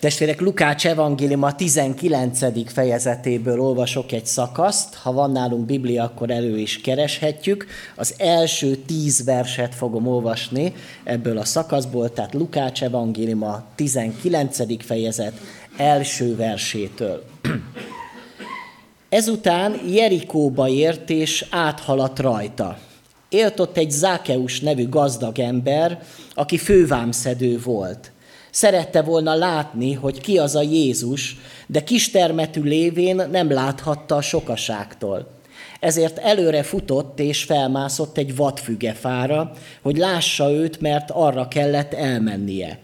Testvérek, Lukács evangélium a 19. fejezetéből olvasok egy szakaszt. Ha van nálunk Biblia, akkor elő is kereshetjük. Az első tíz verset fogom olvasni ebből a szakaszból, tehát Lukács evangélium a 19. fejezet első versétől. Ezután Jerikóba ért és áthaladt rajta. Élt ott egy Zákeus nevű gazdag ember, aki fővámszedő volt – Szerette volna látni, hogy ki az a Jézus, de kistermetű lévén nem láthatta a sokaságtól. Ezért előre futott és felmászott egy vadfügefára, hogy lássa őt, mert arra kellett elmennie.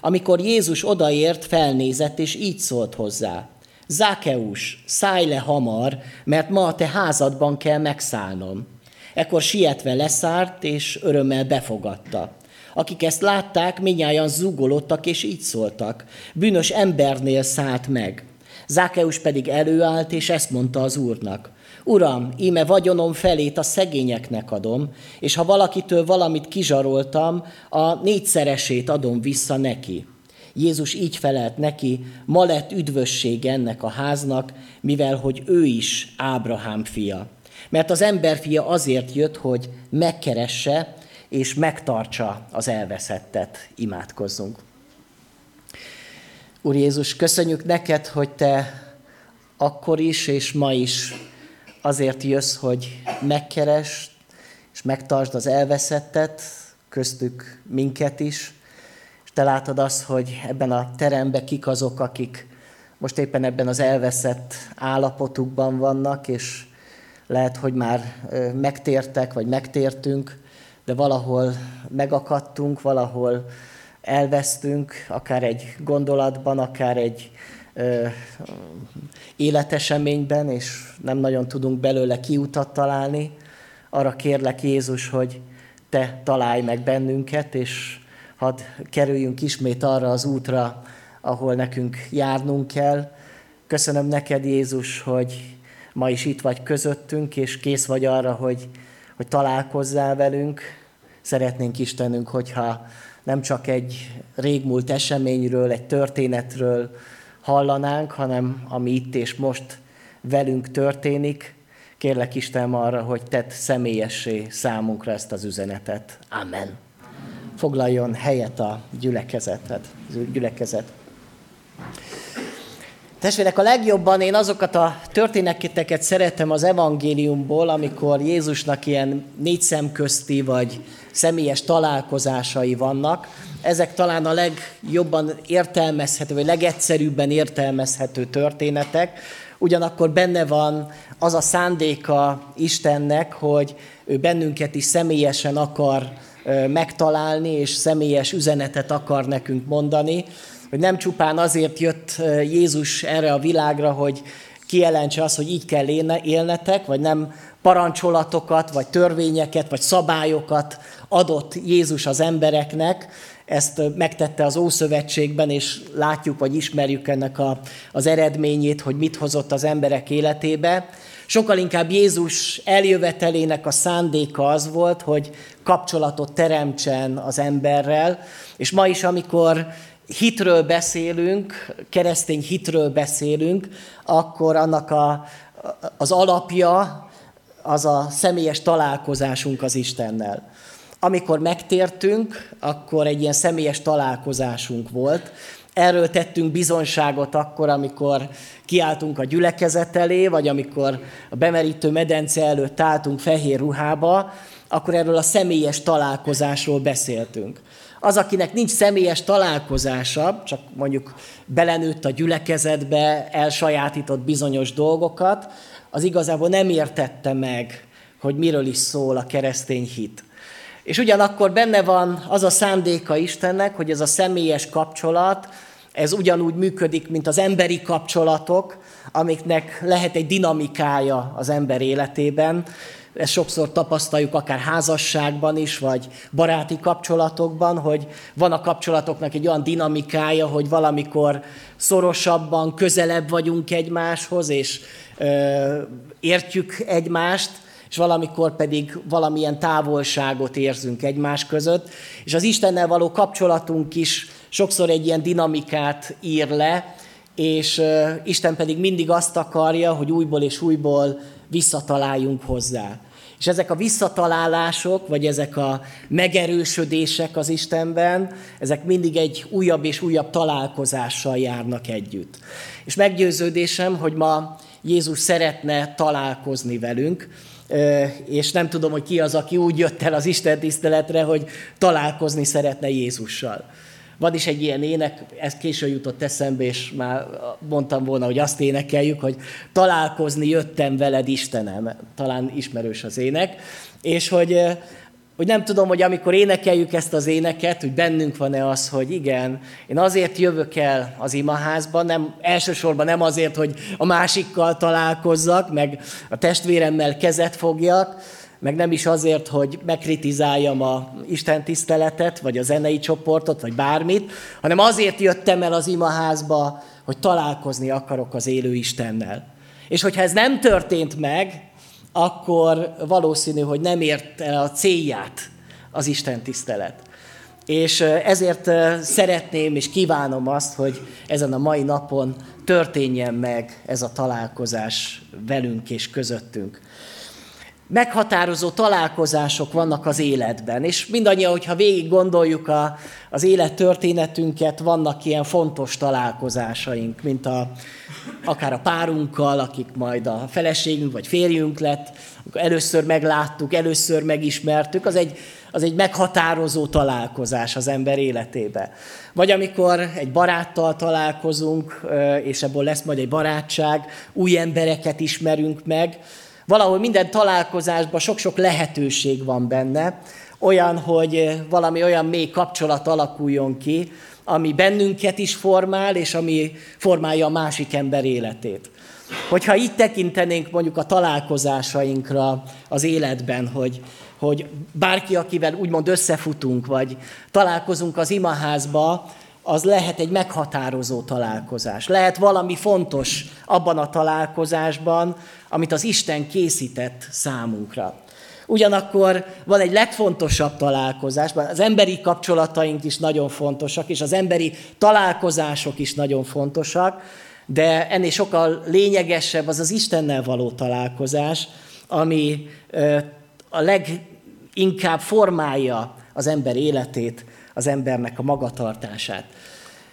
Amikor Jézus odaért, felnézett, és így szólt hozzá. Zákeus, szállj le hamar, mert ma a te házadban kell megszállnom. Ekkor sietve leszárt, és örömmel befogadta. Akik ezt látták, minnyáján zugolottak és így szóltak. Bűnös embernél szállt meg. Zákeus pedig előállt, és ezt mondta az úrnak. Uram, íme vagyonom felét a szegényeknek adom, és ha valakitől valamit kizsaroltam, a négyszeresét adom vissza neki. Jézus így felelt neki, ma lett üdvösség ennek a háznak, mivel hogy ő is Ábrahám fia. Mert az emberfia azért jött, hogy megkeresse és megtartsa az elveszettet. Imádkozzunk. Úr Jézus, köszönjük neked, hogy te akkor is és ma is azért jössz, hogy megkeres és megtartsd az elveszettet, köztük minket is, és te látod azt, hogy ebben a teremben kik azok, akik most éppen ebben az elveszett állapotukban vannak, és lehet, hogy már megtértek, vagy megtértünk, de valahol megakadtunk, valahol elvesztünk, akár egy gondolatban, akár egy ö, életeseményben, és nem nagyon tudunk belőle kiutat találni. Arra kérlek Jézus, hogy te találj meg bennünket, és hadd kerüljünk ismét arra az útra, ahol nekünk járnunk kell. Köszönöm neked, Jézus, hogy ma is itt vagy közöttünk, és kész vagy arra, hogy hogy találkozzál velünk. Szeretnénk Istenünk, hogyha nem csak egy régmúlt eseményről, egy történetről hallanánk, hanem ami itt és most velünk történik. Kérlek Isten arra, hogy tedd személyessé számunkra ezt az üzenetet. Amen. Foglaljon helyet a gyülekezetet, gyülekezet. Testvérek, a legjobban én azokat a történeteket szeretem az evangéliumból, amikor Jézusnak ilyen négy szemközti vagy személyes találkozásai vannak. Ezek talán a legjobban értelmezhető, vagy legegyszerűbben értelmezhető történetek. Ugyanakkor benne van az a szándéka Istennek, hogy ő bennünket is személyesen akar megtalálni, és személyes üzenetet akar nekünk mondani hogy nem csupán azért jött Jézus erre a világra, hogy kijelentse azt, hogy így kell élnetek, vagy nem parancsolatokat, vagy törvényeket, vagy szabályokat adott Jézus az embereknek, ezt megtette az Ószövetségben, és látjuk, vagy ismerjük ennek a, az eredményét, hogy mit hozott az emberek életébe. Sokkal inkább Jézus eljövetelének a szándéka az volt, hogy kapcsolatot teremtsen az emberrel, és ma is, amikor hitről beszélünk, keresztény hitről beszélünk, akkor annak a, az alapja az a személyes találkozásunk az Istennel. Amikor megtértünk, akkor egy ilyen személyes találkozásunk volt. Erről tettünk bizonságot akkor, amikor kiáltunk a gyülekezet elé, vagy amikor a bemerítő medence előtt álltunk fehér ruhába, akkor erről a személyes találkozásról beszéltünk. Az, akinek nincs személyes találkozása, csak mondjuk belenőtt a gyülekezetbe, elsajátított bizonyos dolgokat, az igazából nem értette meg, hogy miről is szól a keresztény hit. És ugyanakkor benne van az a szándéka Istennek, hogy ez a személyes kapcsolat, ez ugyanúgy működik, mint az emberi kapcsolatok, amiknek lehet egy dinamikája az ember életében, ezt sokszor tapasztaljuk akár házasságban is, vagy baráti kapcsolatokban, hogy van a kapcsolatoknak egy olyan dinamikája, hogy valamikor szorosabban, közelebb vagyunk egymáshoz, és ö, értjük egymást, és valamikor pedig valamilyen távolságot érzünk egymás között. És az Istennel való kapcsolatunk is sokszor egy ilyen dinamikát ír le, és Isten pedig mindig azt akarja, hogy újból és újból visszataláljunk hozzá. És ezek a visszatalálások, vagy ezek a megerősödések az Istenben, ezek mindig egy újabb és újabb találkozással járnak együtt. És meggyőződésem, hogy ma Jézus szeretne találkozni velünk, és nem tudom, hogy ki az, aki úgy jött el az Isten tiszteletre, hogy találkozni szeretne Jézussal. Van is egy ilyen ének, ez késő jutott eszembe, és már mondtam volna, hogy azt énekeljük, hogy találkozni jöttem veled Istenem. Talán ismerős az ének. És hogy, hogy nem tudom, hogy amikor énekeljük ezt az éneket, hogy bennünk van-e az, hogy igen, én azért jövök el az imaházba, nem, elsősorban nem azért, hogy a másikkal találkozzak, meg a testvéremmel kezet fogjak, meg nem is azért, hogy megkritizáljam a Isten tiszteletet, vagy a zenei csoportot, vagy bármit, hanem azért jöttem el az imaházba, hogy találkozni akarok az élő Istennel. És hogyha ez nem történt meg, akkor valószínű, hogy nem ért el a célját az Isten tisztelet. És ezért szeretném és kívánom azt, hogy ezen a mai napon történjen meg ez a találkozás velünk és közöttünk meghatározó találkozások vannak az életben, és mindannyian, hogyha végig gondoljuk a, az élet történetünket, vannak ilyen fontos találkozásaink, mint a, akár a párunkkal, akik majd a feleségünk vagy férjünk lett, először megláttuk, először megismertük, az egy, az egy meghatározó találkozás az ember életébe. Vagy amikor egy baráttal találkozunk, és ebből lesz majd egy barátság, új embereket ismerünk meg, Valahol minden találkozásban sok-sok lehetőség van benne, olyan, hogy valami olyan mély kapcsolat alakuljon ki, ami bennünket is formál, és ami formálja a másik ember életét. Hogyha így tekintenénk mondjuk a találkozásainkra az életben, hogy, hogy bárki, akivel úgymond összefutunk, vagy találkozunk az imaházba, az lehet egy meghatározó találkozás. Lehet valami fontos abban a találkozásban, amit az Isten készített számunkra. Ugyanakkor van egy legfontosabb találkozás, az emberi kapcsolataink is nagyon fontosak, és az emberi találkozások is nagyon fontosak, de ennél sokkal lényegesebb az az Istennel való találkozás, ami a leginkább formálja az ember életét, az embernek a magatartását.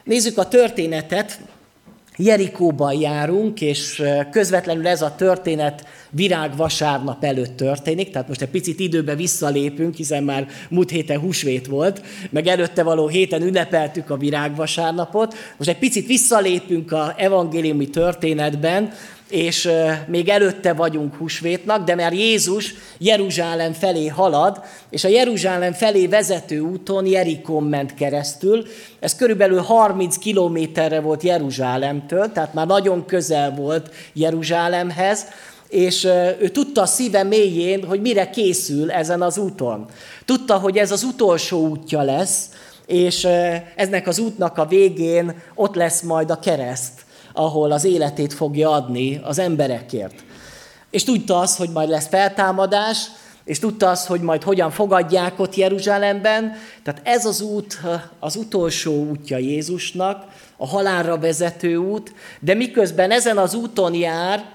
Nézzük a történetet, Jerikóban járunk, és közvetlenül ez a történet virágvasárnap előtt történik, tehát most egy picit időbe visszalépünk, hiszen már múlt héten húsvét volt, meg előtte való héten ünnepeltük a virágvasárnapot. Most egy picit visszalépünk a evangéliumi történetben, és még előtte vagyunk húsvétnak, de mert Jézus Jeruzsálem felé halad, és a Jeruzsálem felé vezető úton Jerikon ment keresztül. Ez körülbelül 30 kilométerre volt Jeruzsálemtől, tehát már nagyon közel volt Jeruzsálemhez, és ő tudta a szíve mélyén, hogy mire készül ezen az úton. Tudta, hogy ez az utolsó útja lesz, és eznek az útnak a végén ott lesz majd a kereszt ahol az életét fogja adni az emberekért. És tudta azt, hogy majd lesz feltámadás, és tudta azt, hogy majd hogyan fogadják ott Jeruzsálemben. Tehát ez az út, az utolsó útja Jézusnak, a halálra vezető út, de miközben ezen az úton jár,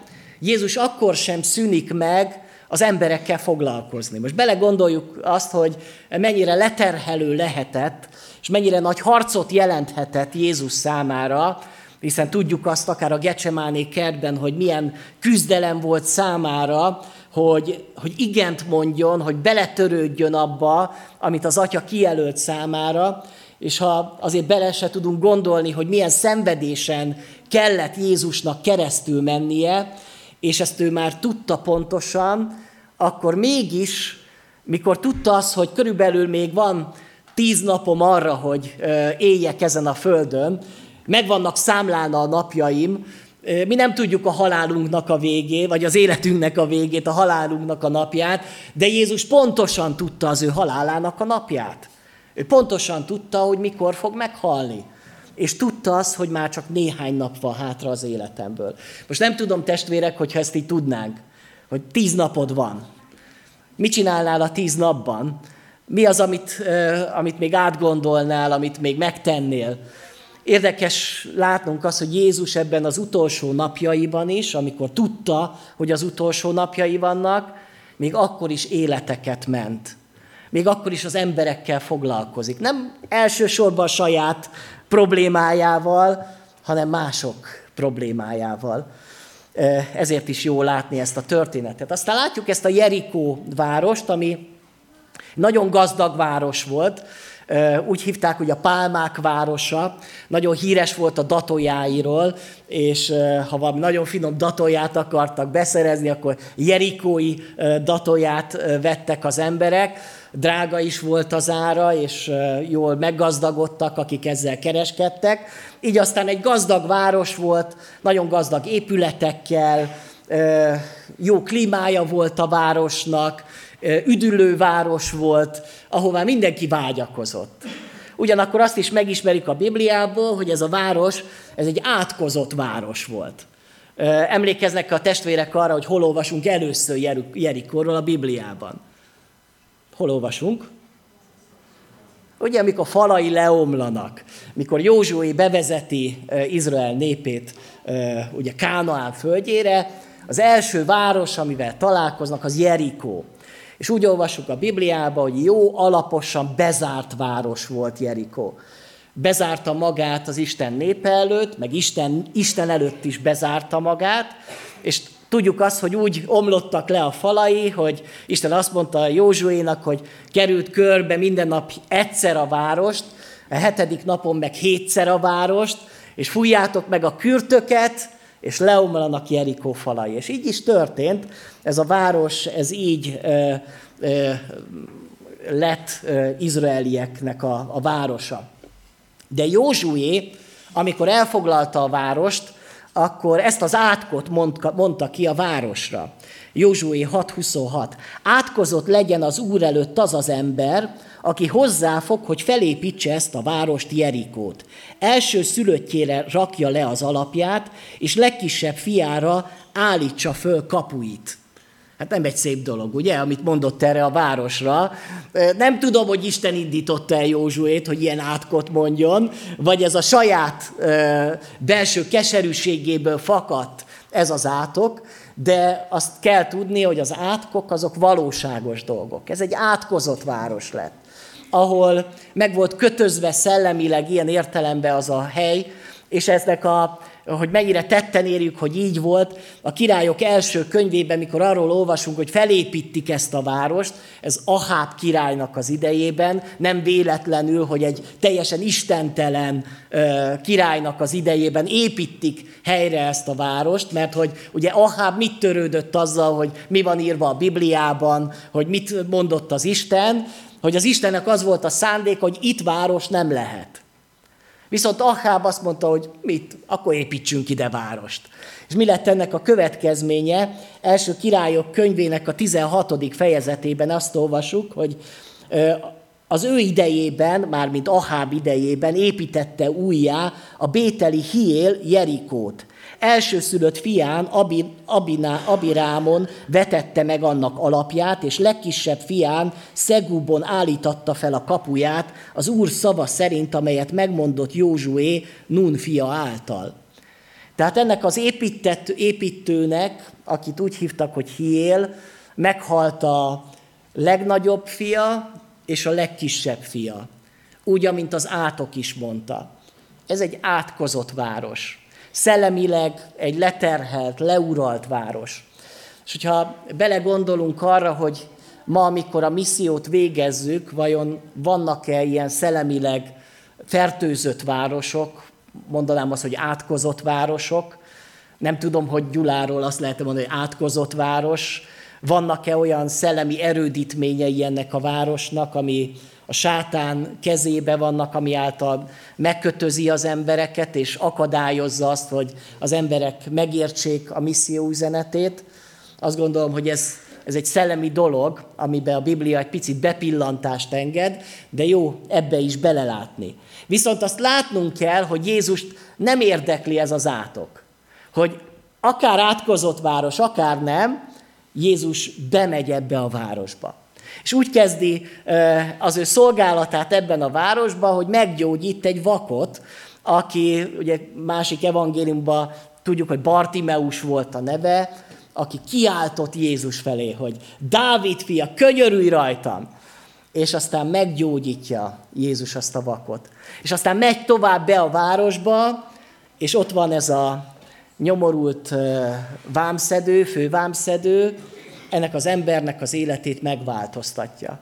Jézus akkor sem szűnik meg az emberekkel foglalkozni. Most belegondoljuk azt, hogy mennyire leterhelő lehetett, és mennyire nagy harcot jelenthetett Jézus számára, hiszen tudjuk azt akár a Gecsemáné kertben, hogy milyen küzdelem volt számára, hogy, hogy igent mondjon, hogy beletörődjön abba, amit az atya kijelölt számára, és ha azért bele se tudunk gondolni, hogy milyen szenvedésen kellett Jézusnak keresztül mennie, és ezt ő már tudta pontosan, akkor mégis, mikor tudta azt, hogy körülbelül még van tíz napom arra, hogy éljek ezen a földön, meg vannak számlálna a napjaim, mi nem tudjuk a halálunknak a végét, vagy az életünknek a végét, a halálunknak a napját, de Jézus pontosan tudta az ő halálának a napját. Ő pontosan tudta, hogy mikor fog meghalni. És tudta azt, hogy már csak néhány nap van hátra az életemből. Most nem tudom, testvérek, hogyha ezt így tudnánk, hogy tíz napod van. Mit csinálnál a tíz napban? Mi az, amit, amit még átgondolnál, amit még megtennél? Érdekes látnunk azt, hogy Jézus ebben az utolsó napjaiban is, amikor tudta, hogy az utolsó napjai vannak, még akkor is életeket ment. Még akkor is az emberekkel foglalkozik. Nem elsősorban a saját problémájával, hanem mások problémájával. Ezért is jó látni ezt a történetet. Aztán látjuk ezt a Jerikó várost, ami nagyon gazdag város volt, úgy hívták, hogy a Pálmák városa, nagyon híres volt a datójáiról, és ha valami nagyon finom datóját akartak beszerezni, akkor jerikói datóját vettek az emberek. Drága is volt az ára, és jól meggazdagodtak, akik ezzel kereskedtek. Így aztán egy gazdag város volt, nagyon gazdag épületekkel, jó klímája volt a városnak, üdülő város volt, ahová mindenki vágyakozott. Ugyanakkor azt is megismerik a Bibliából, hogy ez a város, ez egy átkozott város volt. Emlékeznek a testvérek arra, hogy hol olvasunk először Jerikóról a Bibliában. Hol olvasunk? Ugye, amikor falai leomlanak, mikor Józsué bevezeti Izrael népét ugye Kánaán földjére, az első város, amivel találkoznak, az Jerikó. És úgy olvassuk a Bibliába, hogy jó, alaposan bezárt város volt Jerikó. Bezárta magát az Isten népe előtt, meg Isten, Isten előtt is bezárta magát, és tudjuk azt, hogy úgy omlottak le a falai, hogy Isten azt mondta a Józsuénak, hogy került körbe minden nap egyszer a várost, a hetedik napon meg hétszer a várost, és fújjátok meg a kürtöket, és leomlanak Jerikó falai. És így is történt, ez a város, ez így ö, ö, lett ö, izraelieknek a, a városa. De Józsué, amikor elfoglalta a várost, akkor ezt az átkot mondta, mondta ki a városra. Józsué 6.26. Átkozott legyen az úr előtt az az ember, aki hozzáfog, hogy felépítse ezt a várost Jerikót. Első szülöttjére rakja le az alapját, és legkisebb fiára állítsa föl kapuit. Hát nem egy szép dolog, ugye, amit mondott erre a városra. Nem tudom, hogy Isten indította el Józsuét, hogy ilyen átkot mondjon, vagy ez a saját belső keserűségéből fakadt ez az átok, de azt kell tudni, hogy az átkok azok valóságos dolgok. Ez egy átkozott város lett ahol meg volt kötözve szellemileg ilyen értelemben az a hely, és eznek a, hogy mennyire tetten érjük, hogy így volt, a királyok első könyvében, mikor arról olvasunk, hogy felépítik ezt a várost, ez Aháb királynak az idejében, nem véletlenül, hogy egy teljesen istentelen királynak az idejében építik helyre ezt a várost, mert hogy ugye Aháb mit törődött azzal, hogy mi van írva a Bibliában, hogy mit mondott az Isten, hogy az Istennek az volt a szándék, hogy itt város nem lehet. Viszont Aháb azt mondta, hogy mit, akkor építsünk ide várost. És mi lett ennek a következménye? Első királyok könyvének a 16. fejezetében azt olvasuk, hogy az ő idejében, mármint Aháb idejében építette újjá a bételi Hiél Jerikót, elsőszülött fián, Abiná, Abirámon vetette meg annak alapját, és legkisebb fián, Szegúbon állítatta fel a kapuját, az úr szava szerint, amelyet megmondott Józsué, Nun fia által. Tehát ennek az épített, építőnek, akit úgy hívtak, hogy Hiél, meghalt a legnagyobb fia és a legkisebb fia. Úgy, amint az átok is mondta. Ez egy átkozott város szellemileg egy leterhelt, leuralt város. És hogyha belegondolunk arra, hogy ma, amikor a missziót végezzük, vajon vannak-e ilyen szellemileg fertőzött városok, mondanám azt, hogy átkozott városok, nem tudom, hogy Gyuláról azt lehet mondani, hogy átkozott város, vannak-e olyan szellemi erődítményei ennek a városnak, ami a sátán kezébe vannak, ami által megkötözi az embereket, és akadályozza azt, hogy az emberek megértsék a misszió üzenetét. Azt gondolom, hogy ez, ez egy szellemi dolog, amiben a Biblia egy picit bepillantást enged, de jó ebbe is belelátni. Viszont azt látnunk kell, hogy Jézust nem érdekli ez az átok. Hogy akár átkozott város, akár nem, Jézus bemegy ebbe a városba. És úgy kezdi az ő szolgálatát ebben a városban, hogy meggyógyít egy vakot, aki ugye másik evangéliumban tudjuk, hogy Bartimeus volt a neve, aki kiáltott Jézus felé, hogy Dávid fia, könyörülj rajtam! És aztán meggyógyítja Jézus azt a vakot. És aztán megy tovább be a városba, és ott van ez a nyomorult vámszedő, fővámszedő, ennek az embernek az életét megváltoztatja.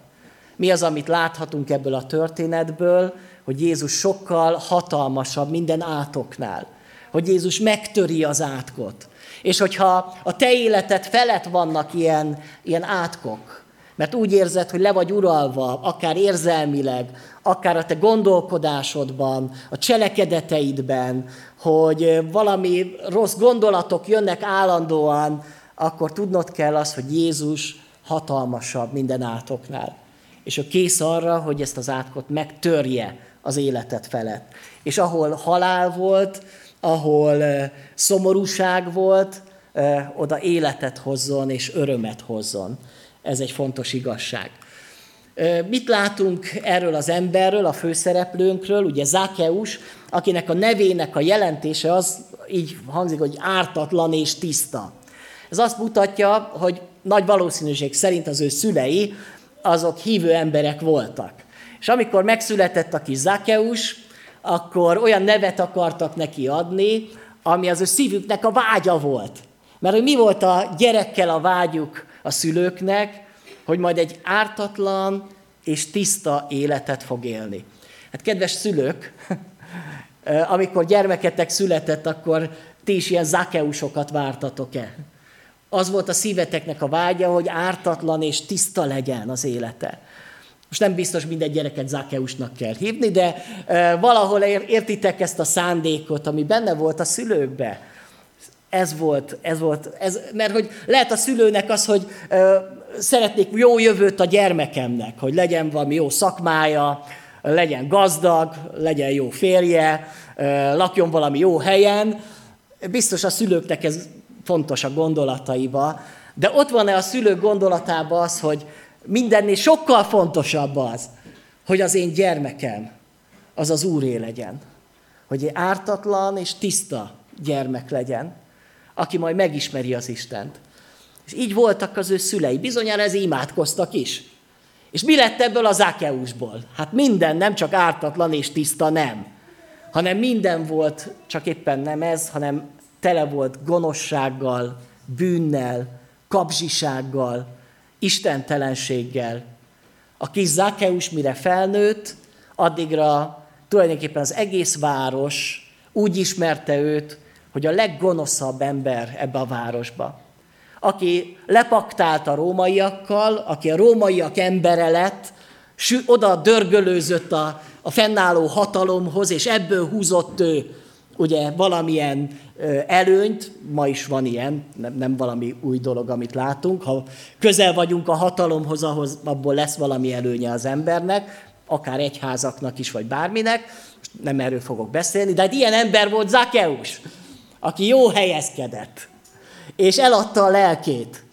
Mi az, amit láthatunk ebből a történetből, hogy Jézus sokkal hatalmasabb minden átoknál. Hogy Jézus megtöri az átkot. És hogyha a te életed felett vannak ilyen, ilyen átkok, mert úgy érzed, hogy le vagy uralva, akár érzelmileg, akár a te gondolkodásodban, a cselekedeteidben, hogy valami rossz gondolatok jönnek állandóan, akkor tudnod kell az, hogy Jézus hatalmasabb minden átoknál. És ő kész arra, hogy ezt az átkot megtörje az életet felett. És ahol halál volt, ahol szomorúság volt, oda életet hozzon és örömet hozzon. Ez egy fontos igazság. Mit látunk erről az emberről, a főszereplőnkről? Ugye Zákeus, akinek a nevének a jelentése az így hangzik, hogy ártatlan és tiszta. Ez azt mutatja, hogy nagy valószínűség szerint az ő szülei azok hívő emberek voltak. És amikor megszületett a kis Zákeus, akkor olyan nevet akartak neki adni, ami az ő szívüknek a vágya volt. Mert hogy mi volt a gyerekkel a vágyuk a szülőknek, hogy majd egy ártatlan és tiszta életet fog élni. Hát kedves szülők, amikor gyermeketek született, akkor ti is ilyen zakeusokat vártatok-e? Az volt a szíveteknek a vágya, hogy ártatlan és tiszta legyen az élete. Most nem biztos minden gyereket Zákeusnak kell hívni, de valahol értitek ezt a szándékot, ami benne volt a szülőkbe. Ez volt, ez volt, ez, mert hogy lehet a szülőnek az, hogy e, szeretnék jó jövőt a gyermekemnek, hogy legyen valami jó szakmája, legyen gazdag, legyen jó férje, lakjon valami jó helyen. Biztos a szülőknek ez fontos a gondolataiba, de ott van-e a szülők gondolatában az, hogy mindennél sokkal fontosabb az, hogy az én gyermekem az az úré legyen. Hogy egy ártatlan és tiszta gyermek legyen, aki majd megismeri az Istent. És így voltak az ő szülei. Bizonyára ez imádkoztak is. És mi lett ebből az Akeusból? Hát minden, nem csak ártatlan és tiszta, nem. Hanem minden volt, csak éppen nem ez, hanem tele volt gonoszsággal, bűnnel, kapzsisággal, istentelenséggel. A kis Zákeus mire felnőtt, addigra tulajdonképpen az egész város úgy ismerte őt, hogy a leggonoszabb ember ebbe a városba. Aki lepaktált a rómaiakkal, aki a rómaiak embere lett, oda dörgölőzött a, a fennálló hatalomhoz, és ebből húzott ő ugye valamilyen előnyt, ma is van ilyen, nem, nem valami új dolog, amit látunk, ha közel vagyunk a hatalomhoz, ahhoz abból lesz valami előnye az embernek, akár egyházaknak is, vagy bárminek, most nem erről fogok beszélni, de egy ilyen ember volt Zakeus, aki jó helyezkedett, és eladta a lelkét.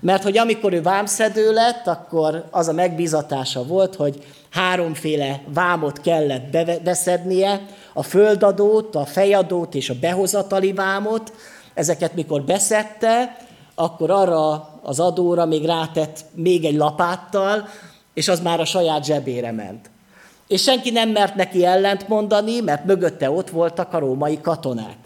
Mert hogy amikor ő vámszedő lett, akkor az a megbízatása volt, hogy háromféle vámot kellett beszednie, a földadót, a fejadót és a behozatali vámot, ezeket mikor beszedte, akkor arra az adóra még rátett még egy lapáttal, és az már a saját zsebére ment. És senki nem mert neki ellent mondani, mert mögötte ott voltak a római katonák.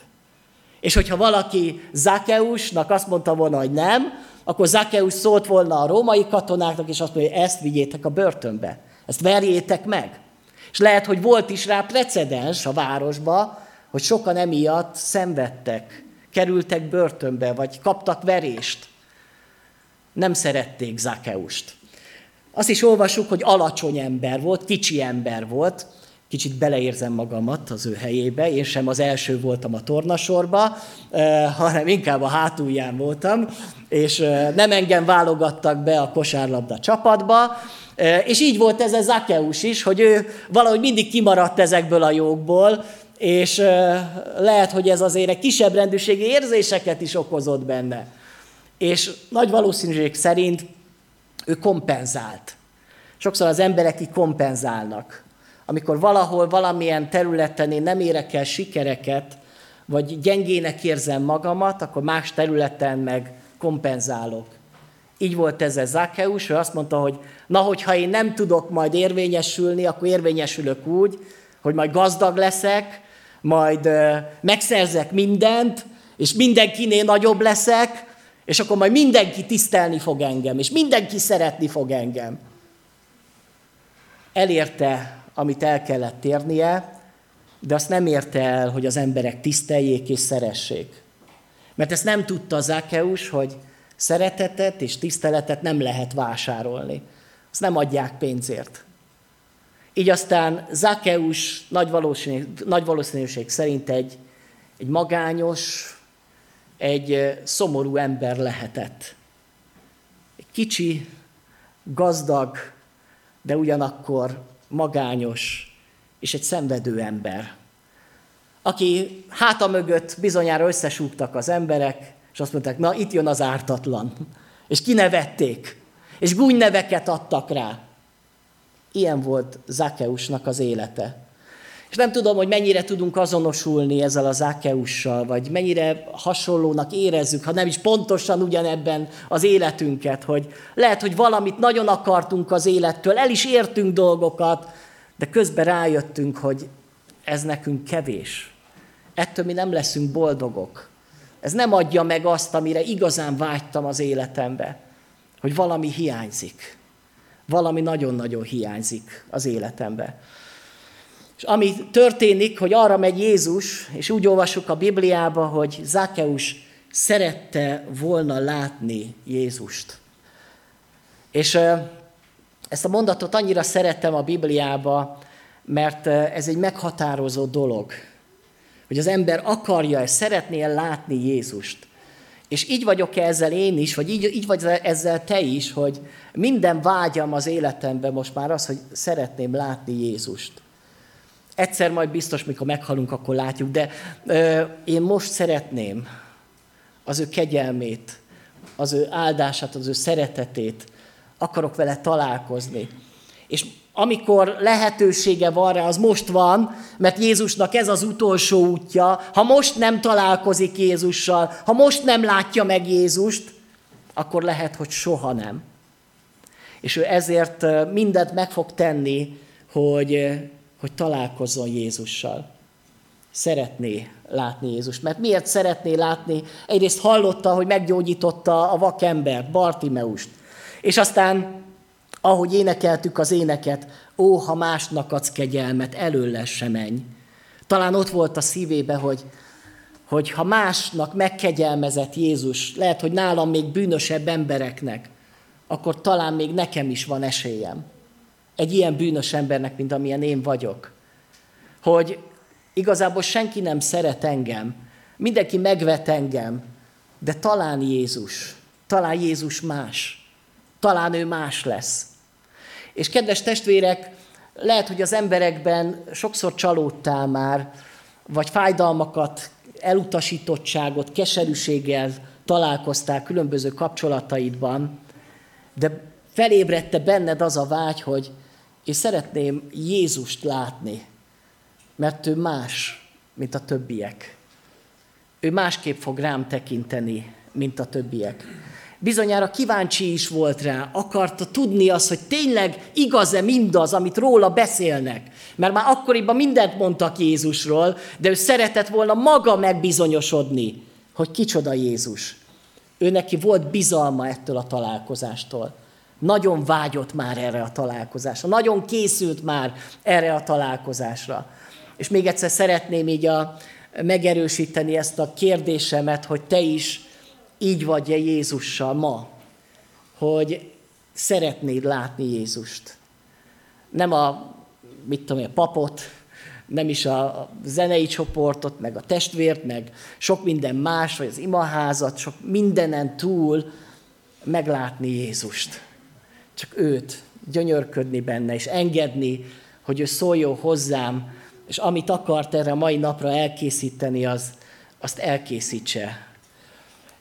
És hogyha valaki Zakeusnak azt mondta volna, hogy nem, akkor Zakeus szólt volna a római katonáknak, és azt mondja, hogy ezt vigyétek a börtönbe. Ezt verjétek meg. És lehet, hogy volt is rá precedens a városba, hogy sokan emiatt szenvedtek, kerültek börtönbe, vagy kaptak verést. Nem szerették Zakeust. Azt is olvasjuk, hogy alacsony ember volt, kicsi ember volt, kicsit beleérzem magamat az ő helyébe, én sem az első voltam a tornasorba, hanem inkább a hátulján voltam, és nem engem válogattak be a kosárlabda csapatba, és így volt ez a Zakeus is, hogy ő valahogy mindig kimaradt ezekből a jókból, és lehet, hogy ez azért egy kisebb rendűségi érzéseket is okozott benne. És nagy valószínűség szerint ő kompenzált. Sokszor az emberek így kompenzálnak. Amikor valahol, valamilyen területen én nem érek el sikereket, vagy gyengének érzem magamat, akkor más területen meg kompenzálok. Így volt ez a Zákeus, ő azt mondta, hogy na, hogyha én nem tudok majd érvényesülni, akkor érvényesülök úgy, hogy majd gazdag leszek, majd megszerzek mindent, és mindenkinél nagyobb leszek, és akkor majd mindenki tisztelni fog engem, és mindenki szeretni fog engem. Elérte, amit el kellett érnie, de azt nem érte el, hogy az emberek tiszteljék és szeressék. Mert ezt nem tudta Zákeus, hogy szeretetet és tiszteletet nem lehet vásárolni. Azt nem adják pénzért. Így aztán Zákeus nagy, valószínűség, nagy valószínűség szerint egy, egy magányos, egy szomorú ember lehetett. Egy kicsi, gazdag, de ugyanakkor magányos és egy szenvedő ember, aki háta mögött bizonyára összesúgtak az emberek, és azt mondták, na itt jön az ártatlan. És kinevették, és gúnyneveket adtak rá. Ilyen volt Zakeusnak az élete. És nem tudom, hogy mennyire tudunk azonosulni ezzel az Zakeussal, vagy mennyire hasonlónak érezzük, ha nem is pontosan ugyanebben az életünket, hogy lehet, hogy valamit nagyon akartunk az élettől, el is értünk dolgokat, de közben rájöttünk, hogy ez nekünk kevés. Ettől mi nem leszünk boldogok. Ez nem adja meg azt, amire igazán vágytam az életembe, hogy valami hiányzik. Valami nagyon-nagyon hiányzik az életembe. És ami történik, hogy arra megy Jézus, és úgy olvasjuk a Bibliába, hogy Zákeus szerette volna látni Jézust. És ezt a mondatot annyira szerettem a Bibliába, mert ez egy meghatározó dolog, hogy az ember akarja, és szeretné látni Jézust. És így vagyok -e ezzel én is, vagy így, így vagy ezzel te is, hogy minden vágyam az életemben most már az, hogy szeretném látni Jézust. Egyszer majd biztos, mikor meghalunk, akkor látjuk, de ö, én most szeretném az ő kegyelmét, az ő áldását, az ő szeretetét, akarok vele találkozni. És amikor lehetősége van rá, az most van, mert Jézusnak ez az utolsó útja. Ha most nem találkozik Jézussal, ha most nem látja meg Jézust, akkor lehet, hogy soha nem. És ő ezért mindent meg fog tenni, hogy, hogy találkozzon Jézussal. Szeretné látni Jézust. Mert miért szeretné látni? Egyrészt hallotta, hogy meggyógyította a vakembert, Bartimeust. És aztán, ahogy énekeltük az éneket, ó, ha másnak adsz kegyelmet, elől se menj. Talán ott volt a szívébe, hogy, hogy ha másnak megkegyelmezett Jézus, lehet, hogy nálam még bűnösebb embereknek, akkor talán még nekem is van esélyem. Egy ilyen bűnös embernek, mint amilyen én vagyok. Hogy igazából senki nem szeret engem, mindenki megvet engem, de talán Jézus, talán Jézus más talán ő más lesz. És kedves testvérek, lehet, hogy az emberekben sokszor csalódtál már, vagy fájdalmakat, elutasítottságot, keserűséggel találkoztál különböző kapcsolataidban, de felébredte benned az a vágy, hogy én szeretném Jézust látni, mert ő más, mint a többiek. Ő másképp fog rám tekinteni, mint a többiek bizonyára kíváncsi is volt rá, akarta tudni azt, hogy tényleg igaz-e mindaz, amit róla beszélnek. Mert már akkoriban mindent mondtak Jézusról, de ő szeretett volna maga megbizonyosodni, hogy kicsoda Jézus. Ő neki volt bizalma ettől a találkozástól. Nagyon vágyott már erre a találkozásra, nagyon készült már erre a találkozásra. És még egyszer szeretném így a, megerősíteni ezt a kérdésemet, hogy te is így vagy-e Jézussal ma, hogy szeretnéd látni Jézust. Nem a, mit tudom, a papot, nem is a zenei csoportot, meg a testvért, meg sok minden más, vagy az imaházat, sok mindenen túl meglátni Jézust. Csak őt, gyönyörködni benne, és engedni, hogy ő szóljon hozzám, és amit akart erre a mai napra elkészíteni, az, azt elkészítse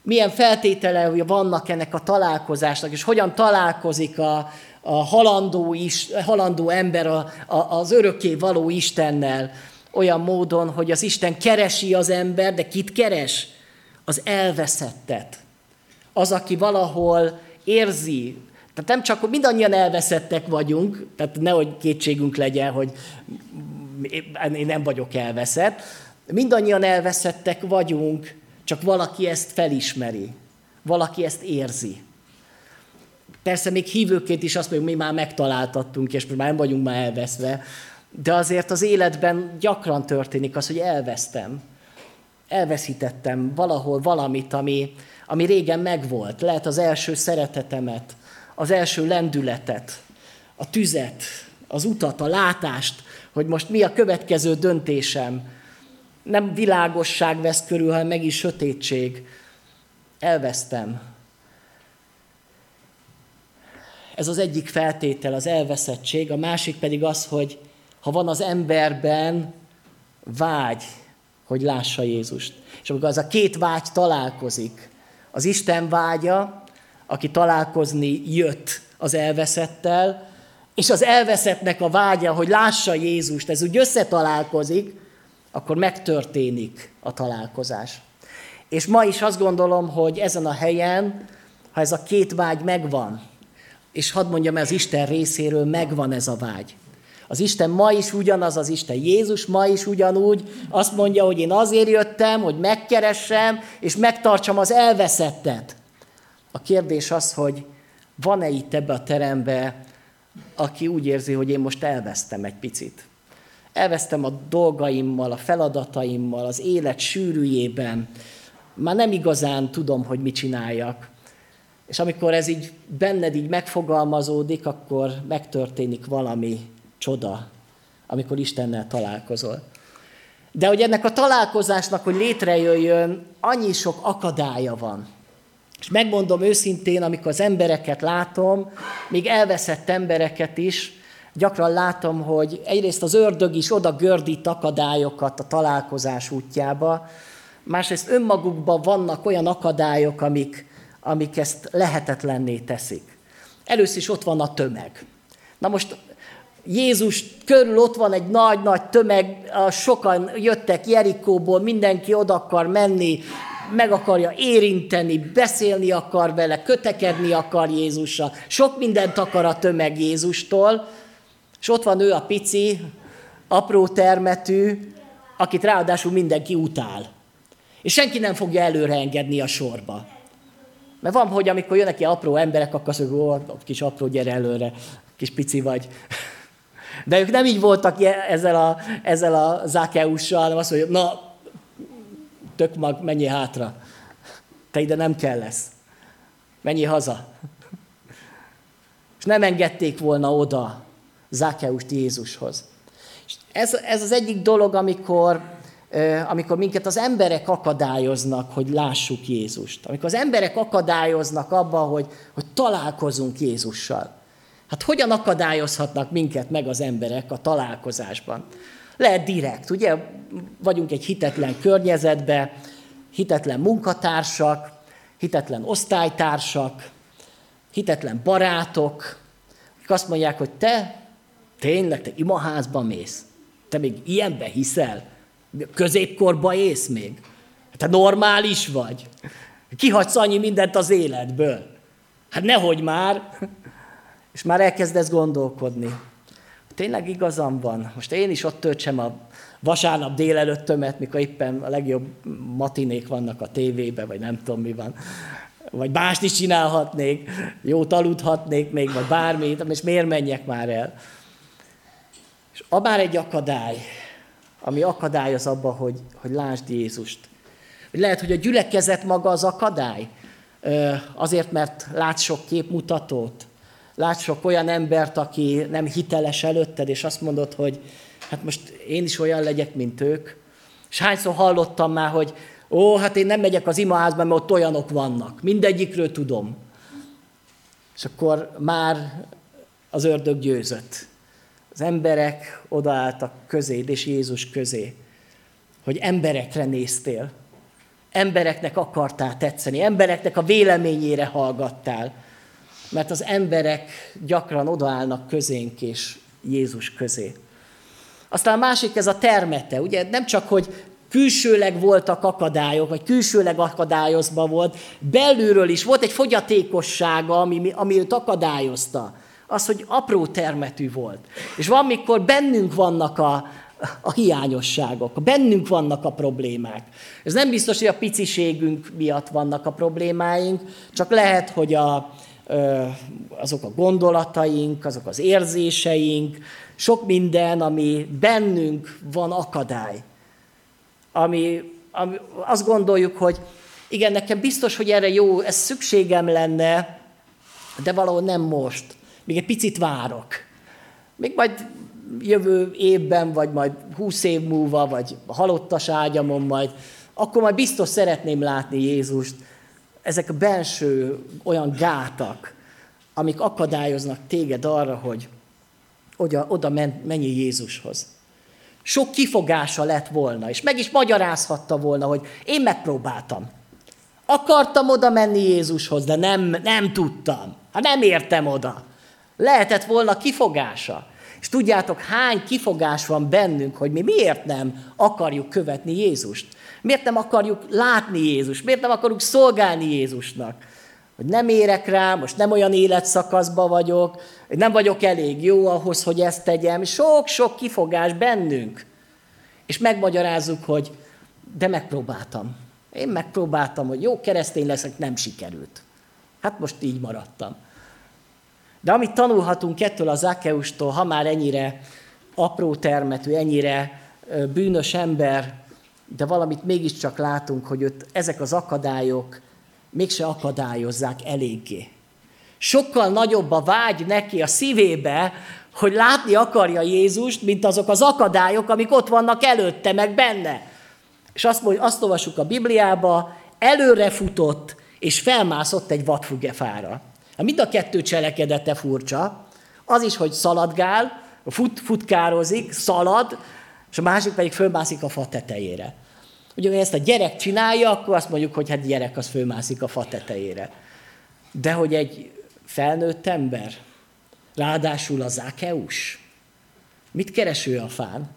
milyen feltétele vannak ennek a találkozásnak, és hogyan találkozik a, a halandó, is, halandó ember a, a, az örökké való Istennel olyan módon, hogy az Isten keresi az ember, de kit keres? Az elveszettet. Az, aki valahol érzi, tehát nem csak, hogy mindannyian elveszettek vagyunk, tehát nehogy kétségünk legyen, hogy én nem vagyok elveszett, mindannyian elveszettek vagyunk, csak valaki ezt felismeri, valaki ezt érzi. Persze még hívőként is azt mondjuk, mi már megtaláltattunk, és már nem vagyunk már elveszve, de azért az életben gyakran történik az, hogy elvesztem. Elveszítettem valahol valamit, ami, ami régen megvolt. Lehet az első szeretetemet, az első lendületet, a tüzet, az utat, a látást, hogy most mi a következő döntésem. Nem világosság vesz körül, hanem meg is sötétség. Elvesztem. Ez az egyik feltétel, az elveszettség, a másik pedig az, hogy ha van az emberben vágy, hogy lássa Jézust. És amikor az a két vágy találkozik, az Isten vágya, aki találkozni jött az elveszettel, és az elveszettnek a vágya, hogy lássa Jézust, ez úgy összetalálkozik, akkor megtörténik a találkozás. És ma is azt gondolom, hogy ezen a helyen, ha ez a két vágy megvan, és hadd mondjam, ez Isten részéről megvan ez a vágy. Az Isten ma is ugyanaz az Isten. Jézus ma is ugyanúgy azt mondja, hogy én azért jöttem, hogy megkeressem, és megtartsam az elveszettet. A kérdés az, hogy van-e itt ebbe a terembe, aki úgy érzi, hogy én most elvesztem egy picit. Elvesztem a dolgaimmal, a feladataimmal, az élet sűrűjében. Már nem igazán tudom, hogy mit csináljak. És amikor ez így benned így megfogalmazódik, akkor megtörténik valami csoda, amikor Istennel találkozol. De hogy ennek a találkozásnak, hogy létrejöjjön, annyi sok akadálya van. És megmondom őszintén, amikor az embereket látom, még elveszett embereket is, gyakran látom, hogy egyrészt az ördög is oda gördít akadályokat a találkozás útjába, másrészt önmagukban vannak olyan akadályok, amik, amik ezt lehetetlenné teszik. Először is ott van a tömeg. Na most Jézus körül ott van egy nagy-nagy tömeg, sokan jöttek Jerikóból, mindenki oda akar menni, meg akarja érinteni, beszélni akar vele, kötekedni akar Jézussal. Sok mindent akar a tömeg Jézustól, és ott van ő a pici, apró termetű, akit ráadásul mindenki utál. És senki nem fogja előre engedni a sorba. Mert van, hogy amikor jönnek ilyen apró emberek, akkor azt mondjuk, kis apró, gyere előre, kis pici vagy. De ők nem így voltak ezzel a, ezzel a Zákeussal, hanem azt mondja, na, tök mag, menj hátra. Te ide nem kell lesz. Menj haza. És nem engedték volna oda Zákeust Jézushoz. És ez, ez az egyik dolog, amikor, amikor minket az emberek akadályoznak, hogy lássuk Jézust. Amikor az emberek akadályoznak abban, hogy, hogy találkozunk Jézussal. Hát hogyan akadályozhatnak minket meg az emberek a találkozásban? Lehet direkt, ugye? Vagyunk egy hitetlen környezetben, hitetlen munkatársak, hitetlen osztálytársak, hitetlen barátok, akik azt mondják, hogy te tényleg, te imaházba mész, te még ilyenbe hiszel, középkorba ész még, te normális vagy, kihagysz annyi mindent az életből. Hát nehogy már, és már elkezdesz gondolkodni. Tényleg igazam van. Most én is ott töltsem a vasárnap délelőttömet, mikor éppen a legjobb matinék vannak a tévébe, vagy nem tudom mi van. Vagy mást is csinálhatnék, jót aludhatnék még, vagy bármit, és miért menjek már el? És a már egy akadály, ami akadályoz abba, hogy, hogy lásd Jézust. Lehet, hogy a gyülekezet maga az akadály, azért, mert látsz sok képmutatót, látsz sok olyan embert, aki nem hiteles előtted, és azt mondod, hogy hát most én is olyan legyek, mint ők. És hányszor hallottam már, hogy ó, hát én nem megyek az imaházba, mert ott olyanok vannak. Mindegyikről tudom. És akkor már az ördög győzött. Az emberek odaálltak közéd és Jézus közé, hogy emberekre néztél. Embereknek akartál tetszeni, embereknek a véleményére hallgattál. Mert az emberek gyakran odaállnak közénk és Jézus közé. Aztán a másik ez a termete, ugye nem csak, hogy külsőleg voltak akadályok, vagy külsőleg akadályozva volt, belülről is volt egy fogyatékossága, ami, ami őt akadályozta. Az, hogy apró termetű volt. És van, mikor bennünk vannak a, a hiányosságok, bennünk vannak a problémák. Ez nem biztos, hogy a piciségünk miatt vannak a problémáink, csak lehet, hogy a, azok a gondolataink, azok az érzéseink, sok minden, ami bennünk van akadály. Ami, ami azt gondoljuk, hogy igen, nekem biztos, hogy erre jó, ez szükségem lenne, de valahol nem most. Még egy picit várok. Még majd jövő évben, vagy majd húsz év múlva, vagy halottas ágyamon majd, akkor majd biztos szeretném látni Jézust. Ezek a belső olyan gátak, amik akadályoznak téged arra, hogy oda, oda menj Jézushoz. Sok kifogása lett volna, és meg is magyarázhatta volna, hogy én megpróbáltam. Akartam oda menni Jézushoz, de nem, nem tudtam. Hát nem értem oda. Lehetett volna kifogása. És tudjátok, hány kifogás van bennünk, hogy mi miért nem akarjuk követni Jézust? Miért nem akarjuk látni Jézust? Miért nem akarjuk szolgálni Jézusnak? Hogy nem érek rá, most nem olyan életszakaszban vagyok, nem vagyok elég jó ahhoz, hogy ezt tegyem. Sok-sok kifogás bennünk. És megmagyarázzuk, hogy de megpróbáltam. Én megpróbáltam, hogy jó keresztény leszek, nem sikerült. Hát most így maradtam. De amit tanulhatunk ettől az Zákeustól, ha már ennyire apró termetű, ennyire bűnös ember, de valamit mégiscsak látunk, hogy őt ezek az akadályok mégse akadályozzák eléggé. Sokkal nagyobb a vágy neki a szívébe, hogy látni akarja Jézust, mint azok az akadályok, amik ott vannak előtte, meg benne. És azt, azt olvasjuk a Bibliába, előre futott, és felmászott egy vadfugefára. Hát mind a kettő cselekedete furcsa. Az is, hogy szaladgál, fut, futkározik, szalad, és a másik pedig fölmászik a fa tetejére. Ugye, hogy ezt a gyerek csinálja, akkor azt mondjuk, hogy hát gyerek az fölmászik a fa tetejére. De hogy egy felnőtt ember, ráadásul az Ákeus, mit kereső a fán?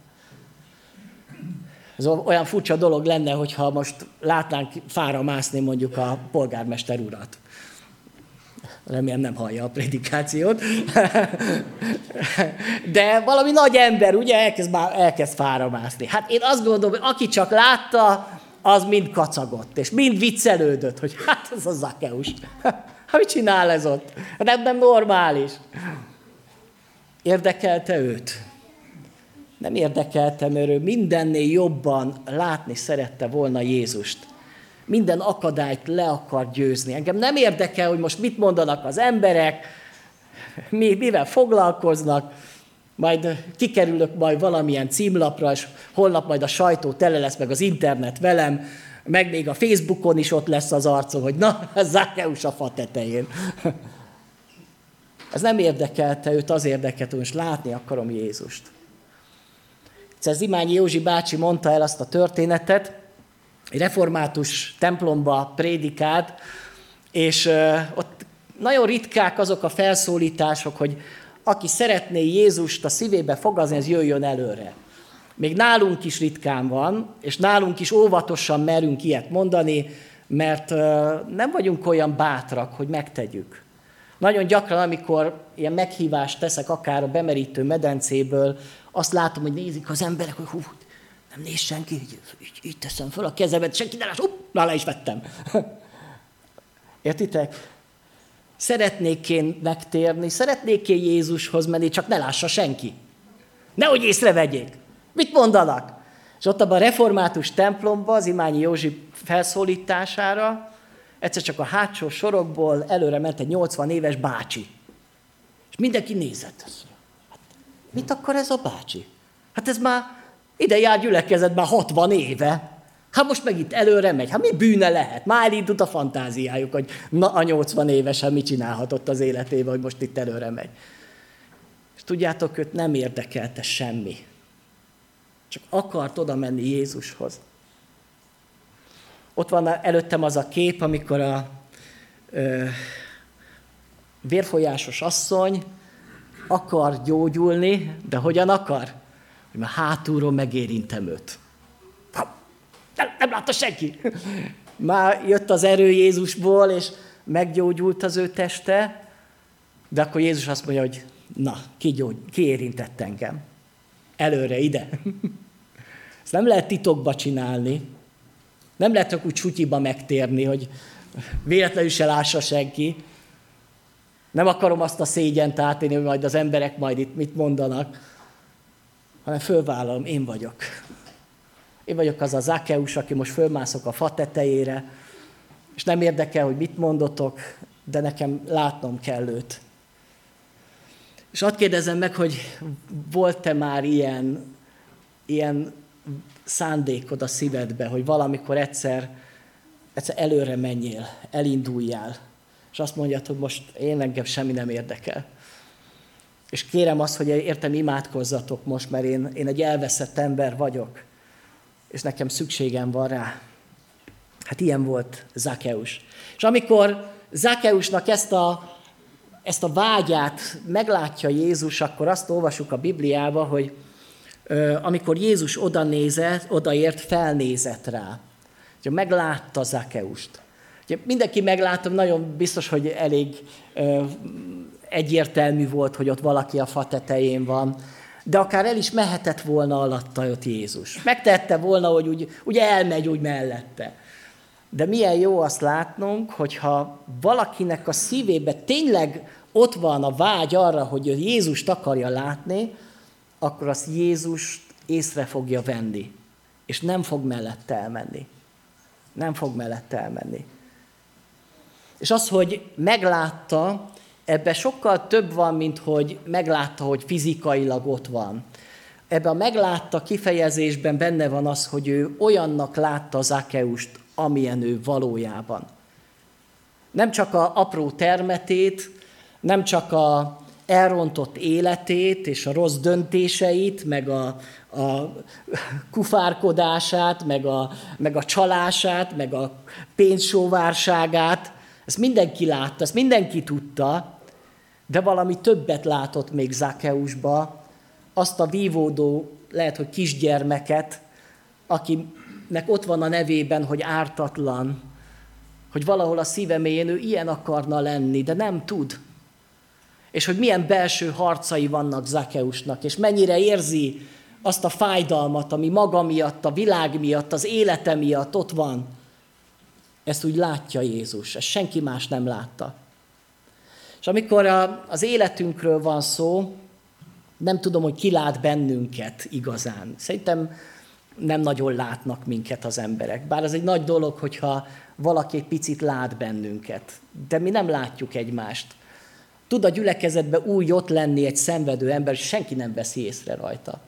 Ez olyan furcsa dolog lenne, hogyha most látnánk fára mászni mondjuk a polgármester urat remélem nem hallja a prédikációt, de valami nagy ember, ugye, elkezd, már, elkezd fára. Hát én azt gondolom, hogy aki csak látta, az mind kacagott, és mind viccelődött, hogy hát ez a Zakeus. Hát mit csinál ez ott? Nem, nem normális. Érdekelte őt? Nem érdekelte, mert ő mindennél jobban látni szerette volna Jézust minden akadályt le akar győzni. Engem nem érdekel, hogy most mit mondanak az emberek, mi, mivel foglalkoznak, majd kikerülök majd valamilyen címlapra, és holnap majd a sajtó tele lesz, meg az internet velem, meg még a Facebookon is ott lesz az arcom, hogy na, Zákeus a fa tetején. Ez nem érdekelte őt, az érdekelte, hogy látni akarom Jézust. Egyszer Zimányi Józsi bácsi mondta el azt a történetet, egy református templomba prédikált, és ott nagyon ritkák azok a felszólítások, hogy aki szeretné Jézust a szívébe fogazni, ez jöjjön előre. Még nálunk is ritkán van, és nálunk is óvatosan merünk ilyet mondani, mert nem vagyunk olyan bátrak, hogy megtegyük. Nagyon gyakran, amikor ilyen meghívást teszek akár a bemerítő medencéből, azt látom, hogy nézik az emberek, hogy hú, nem néz senki, így, így, így teszem fel a kezemet, senki ne láss, hopp, már le is vettem. Értitek? Szeretnék én megtérni, szeretnék én Jézushoz menni, csak ne lássa senki. Nehogy észrevegyék. Mit mondanak? És ott abban a református templomban, az Imányi Józsi felszólítására, egyszer csak a hátsó sorokból előre ment egy 80 éves bácsi. És mindenki nézett. Hát, mit akar ez a bácsi? Hát ez már ide jár gyülekezet már 60 éve. Hát most meg itt előre megy. Hát mi bűne lehet? Már elindult a fantáziájuk, hogy na a 80 évesen mit csinálhatott az életében, hogy most itt előre megy. És tudjátok, őt nem érdekelte semmi. Csak akart oda menni Jézushoz. Ott van előttem az a kép, amikor a ö, vérfolyásos asszony akar gyógyulni, de hogyan akar? Hogy már hátulról megérintem őt. Nem, nem látta senki. Már jött az erő Jézusból, és meggyógyult az ő teste, de akkor Jézus azt mondja, hogy na, ki, gyógy, ki érintett engem? Előre, ide. Ezt nem lehet titokba csinálni. Nem lehet csak úgy sutyiba megtérni, hogy véletlenül se lássa senki. Nem akarom azt a szégyent átélni, hogy majd az emberek majd itt mit mondanak, hanem fölvállalom, én vagyok. Én vagyok az a Zakeus, aki most fölmászok a fa tetejére, és nem érdekel, hogy mit mondotok, de nekem látnom kell őt. És azt kérdezem meg, hogy volt-e már ilyen, ilyen szándékod a szívedbe, hogy valamikor egyszer, egyszer előre menjél, elinduljál, és azt mondjad, hogy most én engem semmi nem érdekel. És kérem azt, hogy értem imádkozzatok most, mert én, én egy elveszett ember vagyok, és nekem szükségem van rá. Hát ilyen volt Zakeus. És amikor Zakeusnak ezt a, ezt a vágyát meglátja Jézus, akkor azt olvasjuk a Bibliába, hogy amikor Jézus oda nézett, odaért, felnézett rá. Ugye meglátta Zakeust. Ugye mindenki meglátta, nagyon biztos, hogy elég ö, egyértelmű volt, hogy ott valaki a fa tetején van, de akár el is mehetett volna alatta ott Jézus. Megtette volna, hogy úgy, úgy elmegy úgy mellette. De milyen jó azt látnunk, hogyha valakinek a szívébe tényleg ott van a vágy arra, hogy Jézust akarja látni, akkor azt Jézus észre fogja venni, és nem fog mellette elmenni. Nem fog mellette elmenni. És az, hogy meglátta, ebbe sokkal több van, mint hogy meglátta, hogy fizikailag ott van. Ebbe a meglátta kifejezésben benne van az, hogy ő olyannak látta az Akeust, amilyen ő valójában. Nem csak a apró termetét, nem csak a elrontott életét és a rossz döntéseit, meg a, a kufárkodását, meg a, meg a csalását, meg a pénzsóvárságát, ezt mindenki látta, ezt mindenki tudta, de valami többet látott még Zakeusba, azt a vívódó, lehet, hogy kisgyermeket, akinek ott van a nevében, hogy ártatlan, hogy valahol a szíve mélyén ő ilyen akarna lenni, de nem tud. És hogy milyen belső harcai vannak Zakeusnak, és mennyire érzi azt a fájdalmat, ami maga miatt, a világ miatt, az élete miatt ott van. Ezt úgy látja Jézus, ezt senki más nem látta. És amikor a, az életünkről van szó, nem tudom, hogy ki lát bennünket igazán. Szerintem nem nagyon látnak minket az emberek. Bár ez egy nagy dolog, hogyha valaki egy picit lát bennünket. De mi nem látjuk egymást. Tud a gyülekezetbe úgy ott lenni egy szenvedő ember, és senki nem veszi észre rajta.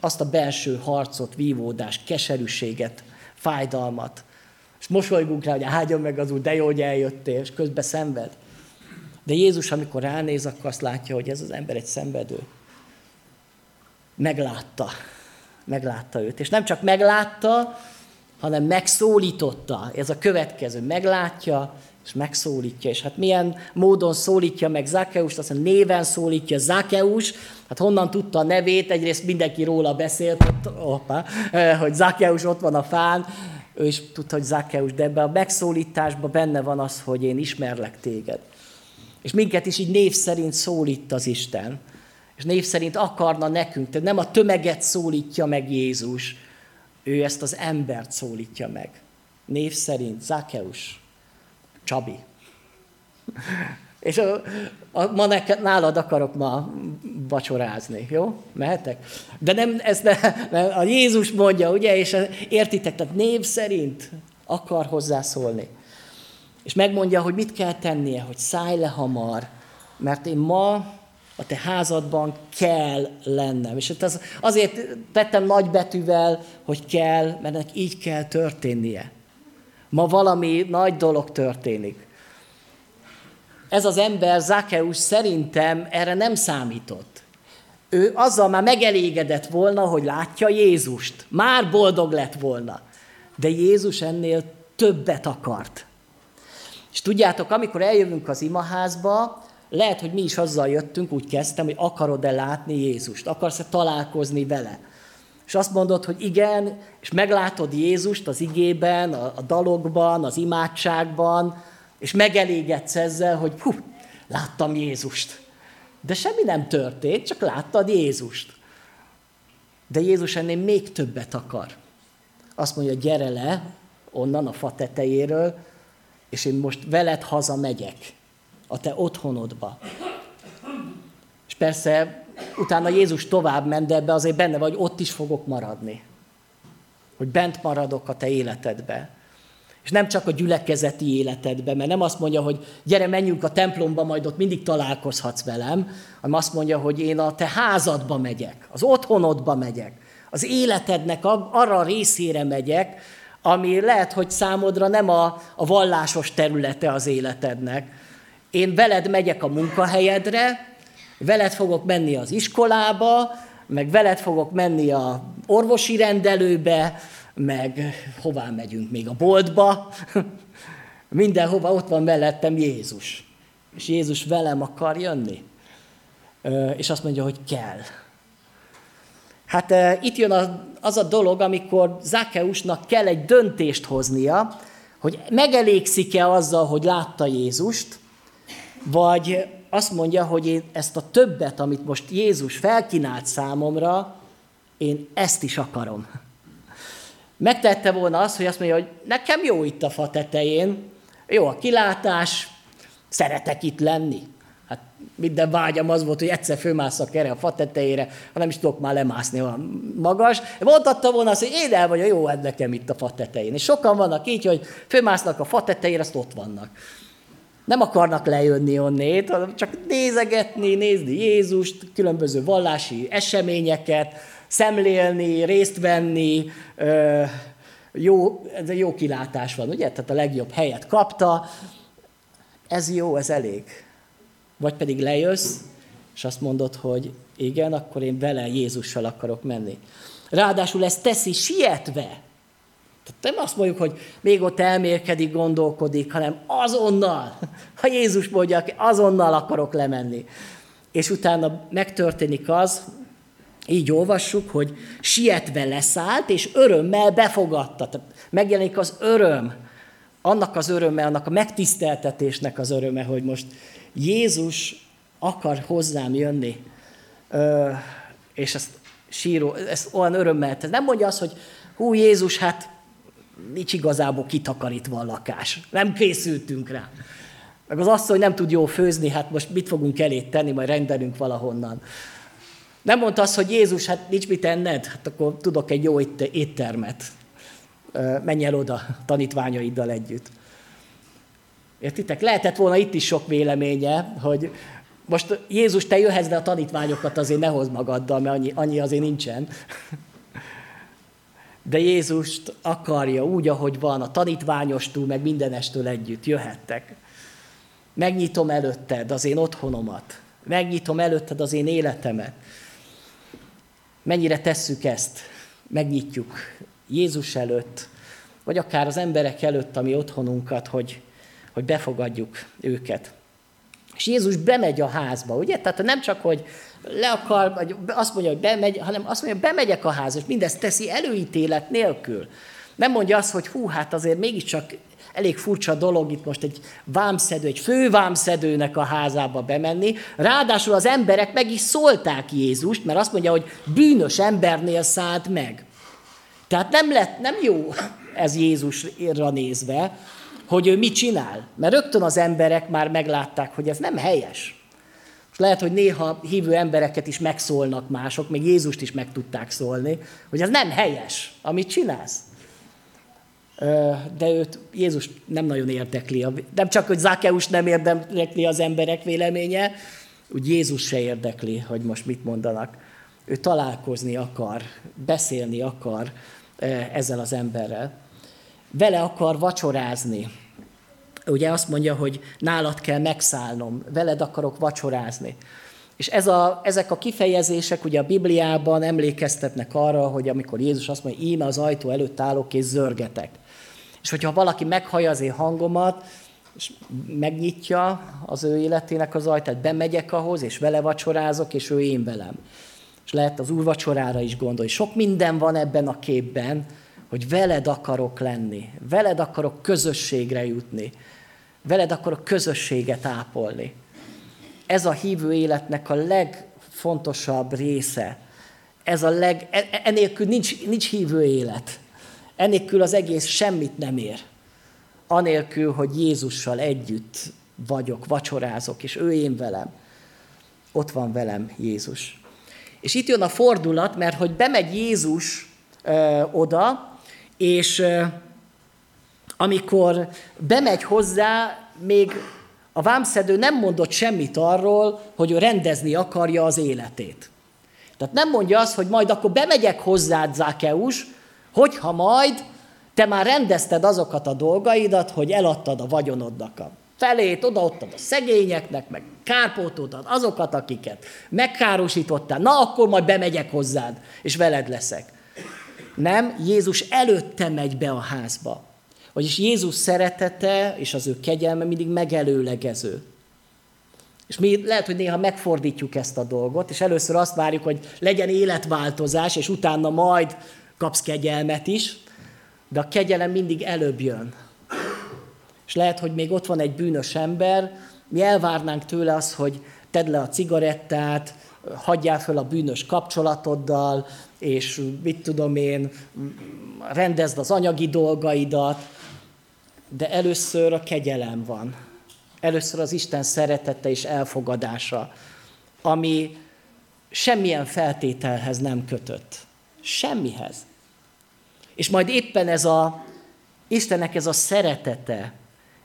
Azt a belső harcot, vívódást, keserűséget, fájdalmat. És mosolygunk rá, hogy áldjon meg az úr, de jó, hogy eljöttél, és közben szenved. De Jézus, amikor ránéz, akkor azt látja, hogy ez az ember egy szenvedő. Meglátta. Meglátta őt. És nem csak meglátta, hanem megszólította. Ez a következő. Meglátja, és megszólítja. És hát milyen módon szólítja meg Zákeust, azt mondja, néven szólítja Zákeus, hát honnan tudta a nevét, egyrészt mindenki róla beszélt, ott, opa, hogy Zákeus ott van a fán, ő is tudta, hogy Zákeus, de ebben a megszólításban benne van az, hogy én ismerlek téged. És minket is így név szerint szólít az Isten. És név szerint akarna nekünk, tehát nem a tömeget szólítja meg Jézus, ő ezt az embert szólítja meg. Név szerint, Zákeus, Csabi. És a, a, ma neked, nálad akarok ma vacsorázni, jó? Mehetek? De nem, ez ne, ne, a Jézus mondja, ugye, és értitek, tehát név szerint akar hozzászólni. És megmondja, hogy mit kell tennie, hogy szállj le hamar, mert én ma a te házadban kell lennem. És ez azért tettem nagy betűvel, hogy kell, mert ennek így kell történnie. Ma valami nagy dolog történik. Ez az ember, Zakeus szerintem erre nem számított. Ő azzal már megelégedett volna, hogy látja Jézust. Már boldog lett volna. De Jézus ennél többet akart. És tudjátok, amikor eljövünk az imaházba, lehet, hogy mi is azzal jöttünk, úgy kezdtem, hogy akarod-e látni Jézust, akarsz-e találkozni vele. És azt mondod, hogy igen, és meglátod Jézust az igében, a, a dalokban, az imádságban, és megelégedsz ezzel, hogy hú, láttam Jézust. De semmi nem történt, csak láttad Jézust. De Jézus ennél még többet akar. Azt mondja, gyere le onnan a fa tetejéről, és én most veled haza megyek a te otthonodba. És persze utána Jézus tovább ment, de ebbe azért benne vagy, ott is fogok maradni. Hogy bent maradok a te életedbe. És nem csak a gyülekezeti életedbe, mert nem azt mondja, hogy gyere, menjünk a templomba, majd ott mindig találkozhatsz velem, hanem azt mondja, hogy én a te házadba megyek, az otthonodba megyek, az életednek arra a részére megyek, ami lehet, hogy számodra nem a, a vallásos területe az életednek. Én veled megyek a munkahelyedre, veled fogok menni az iskolába, meg veled fogok menni a orvosi rendelőbe, meg hová megyünk még a boltba, mindenhova ott van mellettem Jézus. És Jézus velem akar jönni. És azt mondja, hogy kell. Hát itt jön az a dolog, amikor Zákeusnak kell egy döntést hoznia, hogy megelégszik-e azzal, hogy látta Jézust, vagy azt mondja, hogy én ezt a többet, amit most Jézus felkínált számomra, én ezt is akarom. Megtette volna azt, hogy azt mondja, hogy nekem jó itt a fa tetején, jó a kilátás, szeretek itt lenni. Hát minden vágyam az volt, hogy egyszer főmászak erre a fa tetejére, ha nem is tudok már lemászni olyan magas. Mondhatta volna azt, hogy én el vagy, jó, hát nekem itt a fa tetején. És sokan vannak így, hogy főmásznak a fa tetejére, azt ott vannak. Nem akarnak lejönni onnét, csak nézegetni, nézni Jézust, különböző vallási eseményeket, szemlélni, részt venni, jó, ez jó kilátás van, ugye? Tehát a legjobb helyet kapta, ez jó, ez elég. Vagy pedig lejössz, és azt mondod, hogy igen, akkor én vele Jézussal akarok menni. Ráadásul ezt teszi sietve. Tehát nem azt mondjuk, hogy még ott elmérkedik, gondolkodik, hanem azonnal, ha Jézus mondja, azonnal akarok lemenni. És utána megtörténik az, így olvassuk, hogy sietve leszállt, és örömmel befogadta. Tehát megjelenik az öröm, annak az öröme, annak a megtiszteltetésnek az öröme, hogy most Jézus akar hozzám jönni, Ö, és ezt síró, ezt olyan örömmel tesz. Nem mondja azt, hogy hú Jézus, hát nincs igazából kitakarítva a lakás. Nem készültünk rá. Meg az asszony nem tud jó főzni, hát most mit fogunk elét tenni, majd rendelünk valahonnan. Nem mondta azt, hogy Jézus, hát nincs mit enned, hát akkor tudok egy jó éttermet. Menj el oda tanítványaiddal együtt. Értitek? Lehetett volna itt is sok véleménye, hogy most Jézus, te jöhetsz, de a tanítványokat azért ne hozd magaddal, mert annyi, annyi azért nincsen. De Jézust akarja úgy, ahogy van, a tanítványostól, meg mindenestől együtt jöhettek. Megnyitom előtted az én otthonomat. Megnyitom előtted az én életemet. Mennyire tesszük ezt? Megnyitjuk Jézus előtt, vagy akár az emberek előtt, ami otthonunkat, hogy, hogy befogadjuk őket. És Jézus bemegy a házba, ugye? Tehát nem csak, hogy le akar, vagy azt mondja, hogy bemegy, hanem azt mondja, hogy bemegyek a házba, és mindezt teszi előítélet nélkül. Nem mondja azt, hogy hú, hát azért mégiscsak elég furcsa dolog itt most egy vámszedő, egy fővámszedőnek a házába bemenni. Ráadásul az emberek meg is szólták Jézust, mert azt mondja, hogy bűnös embernél szállt meg. Tehát nem lett, nem jó ez Jézusra nézve, hogy ő mit csinál. Mert rögtön az emberek már meglátták, hogy ez nem helyes. És lehet, hogy néha hívő embereket is megszólnak mások, még Jézust is meg tudták szólni, hogy ez nem helyes, amit csinálsz de őt Jézus nem nagyon érdekli. Nem csak, hogy Zákeus nem érdekli az emberek véleménye, úgy Jézus se érdekli, hogy most mit mondanak. Ő találkozni akar, beszélni akar ezzel az emberrel. Vele akar vacsorázni. Ugye azt mondja, hogy nálad kell megszállnom, veled akarok vacsorázni. És ez a, ezek a kifejezések ugye a Bibliában emlékeztetnek arra, hogy amikor Jézus azt mondja, íme az ajtó előtt állok és zörgetek. És hogyha valaki meghallja az én hangomat, és megnyitja az ő életének az ajtát, bemegyek ahhoz, és vele vacsorázok, és ő én velem. És lehet az úrvacsorára is gondolni. Sok minden van ebben a képben, hogy veled akarok lenni, veled akarok közösségre jutni, veled akarok közösséget ápolni. Ez a hívő életnek a legfontosabb része. Ez a leg, e, e, enélkül nincs, nincs hívő élet. Enélkül az egész semmit nem ér. Anélkül, hogy Jézussal együtt vagyok, vacsorázok, és ő én velem. Ott van velem Jézus. És itt jön a fordulat, mert hogy bemegy Jézus ö, oda, és amikor bemegy hozzá, még a vámszedő nem mondott semmit arról, hogy ő rendezni akarja az életét. Tehát nem mondja azt, hogy majd akkor bemegyek hozzád, Zákeus, hogyha majd te már rendezted azokat a dolgaidat, hogy eladtad a vagyonodnak a felét, odaadtad a szegényeknek, meg kárpótoltad azokat, akiket megkárosítottál, na akkor majd bemegyek hozzád, és veled leszek. Nem, Jézus előtte megy be a házba. Vagyis Jézus szeretete és az ő kegyelme mindig megelőlegező. És mi lehet, hogy néha megfordítjuk ezt a dolgot, és először azt várjuk, hogy legyen életváltozás, és utána majd kapsz kegyelmet is, de a kegyelem mindig előbb jön. És lehet, hogy még ott van egy bűnös ember, mi elvárnánk tőle azt, hogy tedd le a cigarettát, hagyjál fel a bűnös kapcsolatoddal, és mit tudom én, rendezd az anyagi dolgaidat, de először a kegyelem van. Először az Isten szeretete és elfogadása, ami semmilyen feltételhez nem kötött. Semmihez. És majd éppen ez a Istennek ez a szeretete,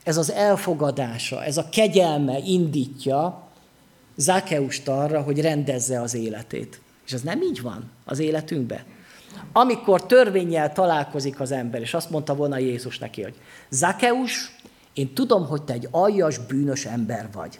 ez az elfogadása, ez a kegyelme indítja Zákeust arra, hogy rendezze az életét. És ez nem így van az életünkben. Amikor törvényel találkozik az ember, és azt mondta volna Jézus neki, hogy Zakeus, én tudom, hogy te egy aljas, bűnös ember vagy.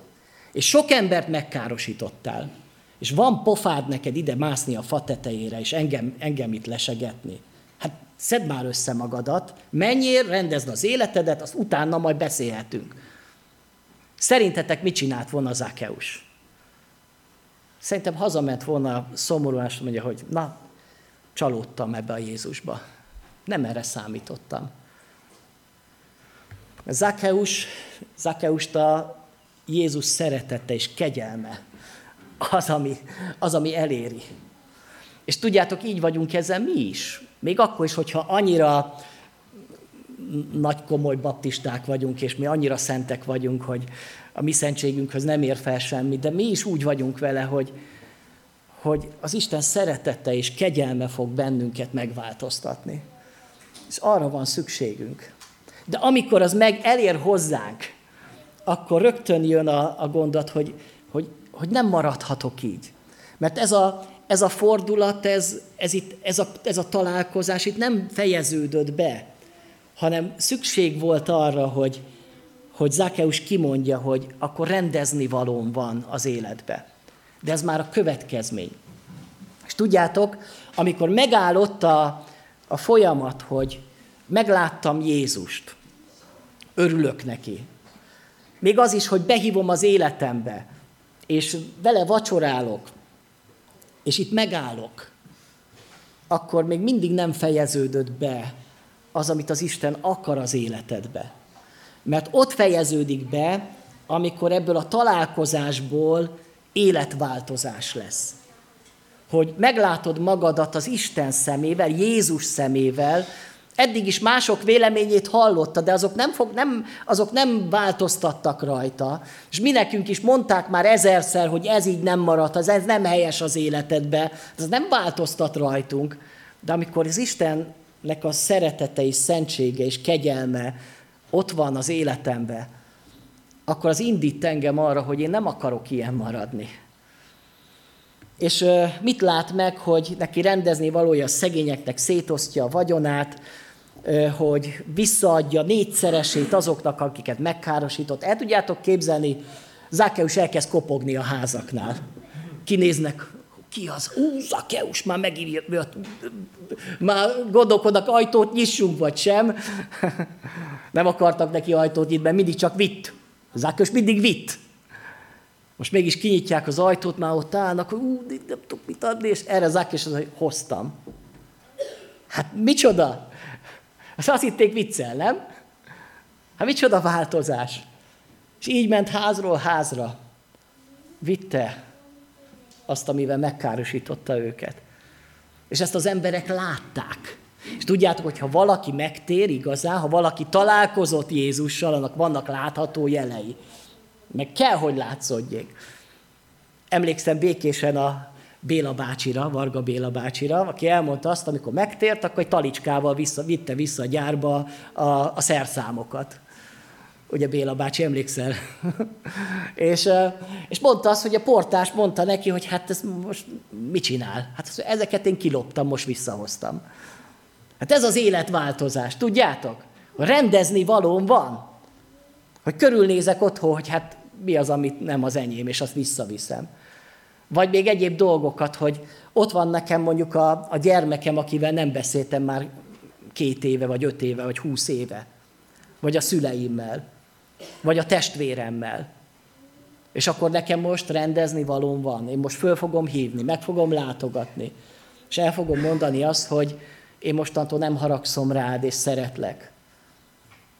És sok embert megkárosítottál. És van pofád neked ide mászni a fa tetejére, és engem, engem itt lesegetni. Hát szedd már össze magadat, menjél, rendezd az életedet, azt utána majd beszélhetünk. Szerintetek mit csinált volna Zakeus? Szerintem hazament volna szomorúan, és mondja, hogy na, csalódtam ebbe a Jézusba. Nem erre számítottam. Zakeus, Zakeust a Jézus szeretete és kegyelme az ami, az, ami eléri. És tudjátok, így vagyunk ezzel mi is. Még akkor is, hogyha annyira nagy komoly baptisták vagyunk, és mi annyira szentek vagyunk, hogy a mi szentségünkhöz nem ér fel semmi, de mi is úgy vagyunk vele, hogy, hogy az Isten szeretete és kegyelme fog bennünket megváltoztatni. És arra van szükségünk. De amikor az meg elér hozzánk, akkor rögtön jön a, a gondot, hogy, hogy, hogy nem maradhatok így. Mert ez a, ez a fordulat, ez, ez, itt, ez, a, ez a találkozás itt nem fejeződött be, hanem szükség volt arra, hogy, hogy Zákeus kimondja, hogy akkor rendezni valóm van az életbe de ez már a következmény. És tudjátok, amikor megállott a, a folyamat, hogy megláttam Jézust, örülök neki. Még az is, hogy behívom az életembe, és vele vacsorálok, és itt megállok, akkor még mindig nem fejeződött be az, amit az Isten akar az életedbe. Mert ott fejeződik be, amikor ebből a találkozásból életváltozás lesz. Hogy meglátod magadat az Isten szemével, Jézus szemével, eddig is mások véleményét hallotta, de azok nem, fog, nem, azok nem változtattak rajta. És mi nekünk is mondták már ezerszer, hogy ez így nem maradt, az ez nem helyes az életedbe, ez nem változtat rajtunk. De amikor az Istennek a szeretete és szentsége és kegyelme ott van az életemben, akkor az indít engem arra, hogy én nem akarok ilyen maradni. És mit lát meg, hogy neki rendezni valója a szegényeknek szétosztja a vagyonát, hogy visszaadja négyszeresét azoknak, akiket megkárosított. El tudjátok képzelni, Zákeus elkezd kopogni a házaknál. kinéznek, ki az? Ú, Zakeus, már megint már gondolkodnak, ajtót nyissunk, vagy sem. Nem akartak neki ajtót nyitni, mert mindig csak vitt. Zakeus mindig vitt. Most mégis kinyitják az ajtót, már ott állnak, hogy ú, nem tudok mit adni, és erre Zakeus az, hogy hoztam. Hát micsoda? Azt azt hitték viccel, nem? Hát micsoda változás? És így ment házról házra. Vitte azt, amivel megkárosította őket. És ezt az emberek látták. És tudjátok, hogy ha valaki megtér igazán, ha valaki találkozott Jézussal, annak vannak látható jelei. Meg kell, hogy látszódjék. Emlékszem békésen a Béla bácsira, Varga Béla bácsira, aki elmondta azt, amikor megtért, akkor egy talicskával vissza, vitte vissza a gyárba a, a szerszámokat. Ugye Béla bácsi, emlékszel? és, és mondta azt, hogy a portás mondta neki, hogy hát ez most mit csinál? Hát ezeket én kiloptam, most visszahoztam. Hát ez az életváltozás, tudjátok? Rendezni valóm van. Hogy körülnézek otthon, hogy hát mi az, amit nem az enyém, és azt visszaviszem. Vagy még egyéb dolgokat, hogy ott van nekem mondjuk a, a gyermekem, akivel nem beszéltem már két éve, vagy öt éve, vagy húsz éve. Vagy a szüleimmel. Vagy a testvéremmel. És akkor nekem most rendezni valóm van. Én most föl fogom hívni, meg fogom látogatni. És el fogom mondani azt, hogy én mostantól nem haragszom rád, és szeretlek.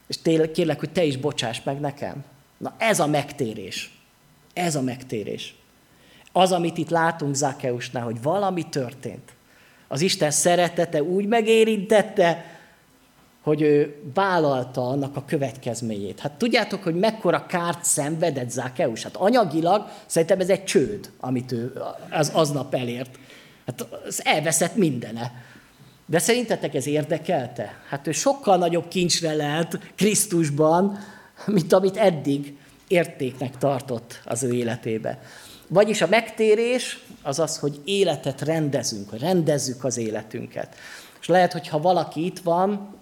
És tényleg kérlek, hogy te is bocsáss meg nekem. Na ez a megtérés. Ez a megtérés. Az, amit itt látunk Zakeusnál, hogy valami történt. Az Isten szeretete úgy megérintette, hogy ő vállalta annak a következményét. Hát tudjátok, hogy mekkora kárt szenvedett Zákeus? Hát anyagilag szerintem ez egy csőd, amit ő az, aznap elért. Hát az elveszett mindene. De szerintetek ez érdekelte? Hát ő sokkal nagyobb kincsre lelt Krisztusban, mint amit eddig értéknek tartott az ő életébe. Vagyis a megtérés az az, hogy életet rendezünk, hogy rendezzük az életünket. És lehet, hogy ha valaki itt van,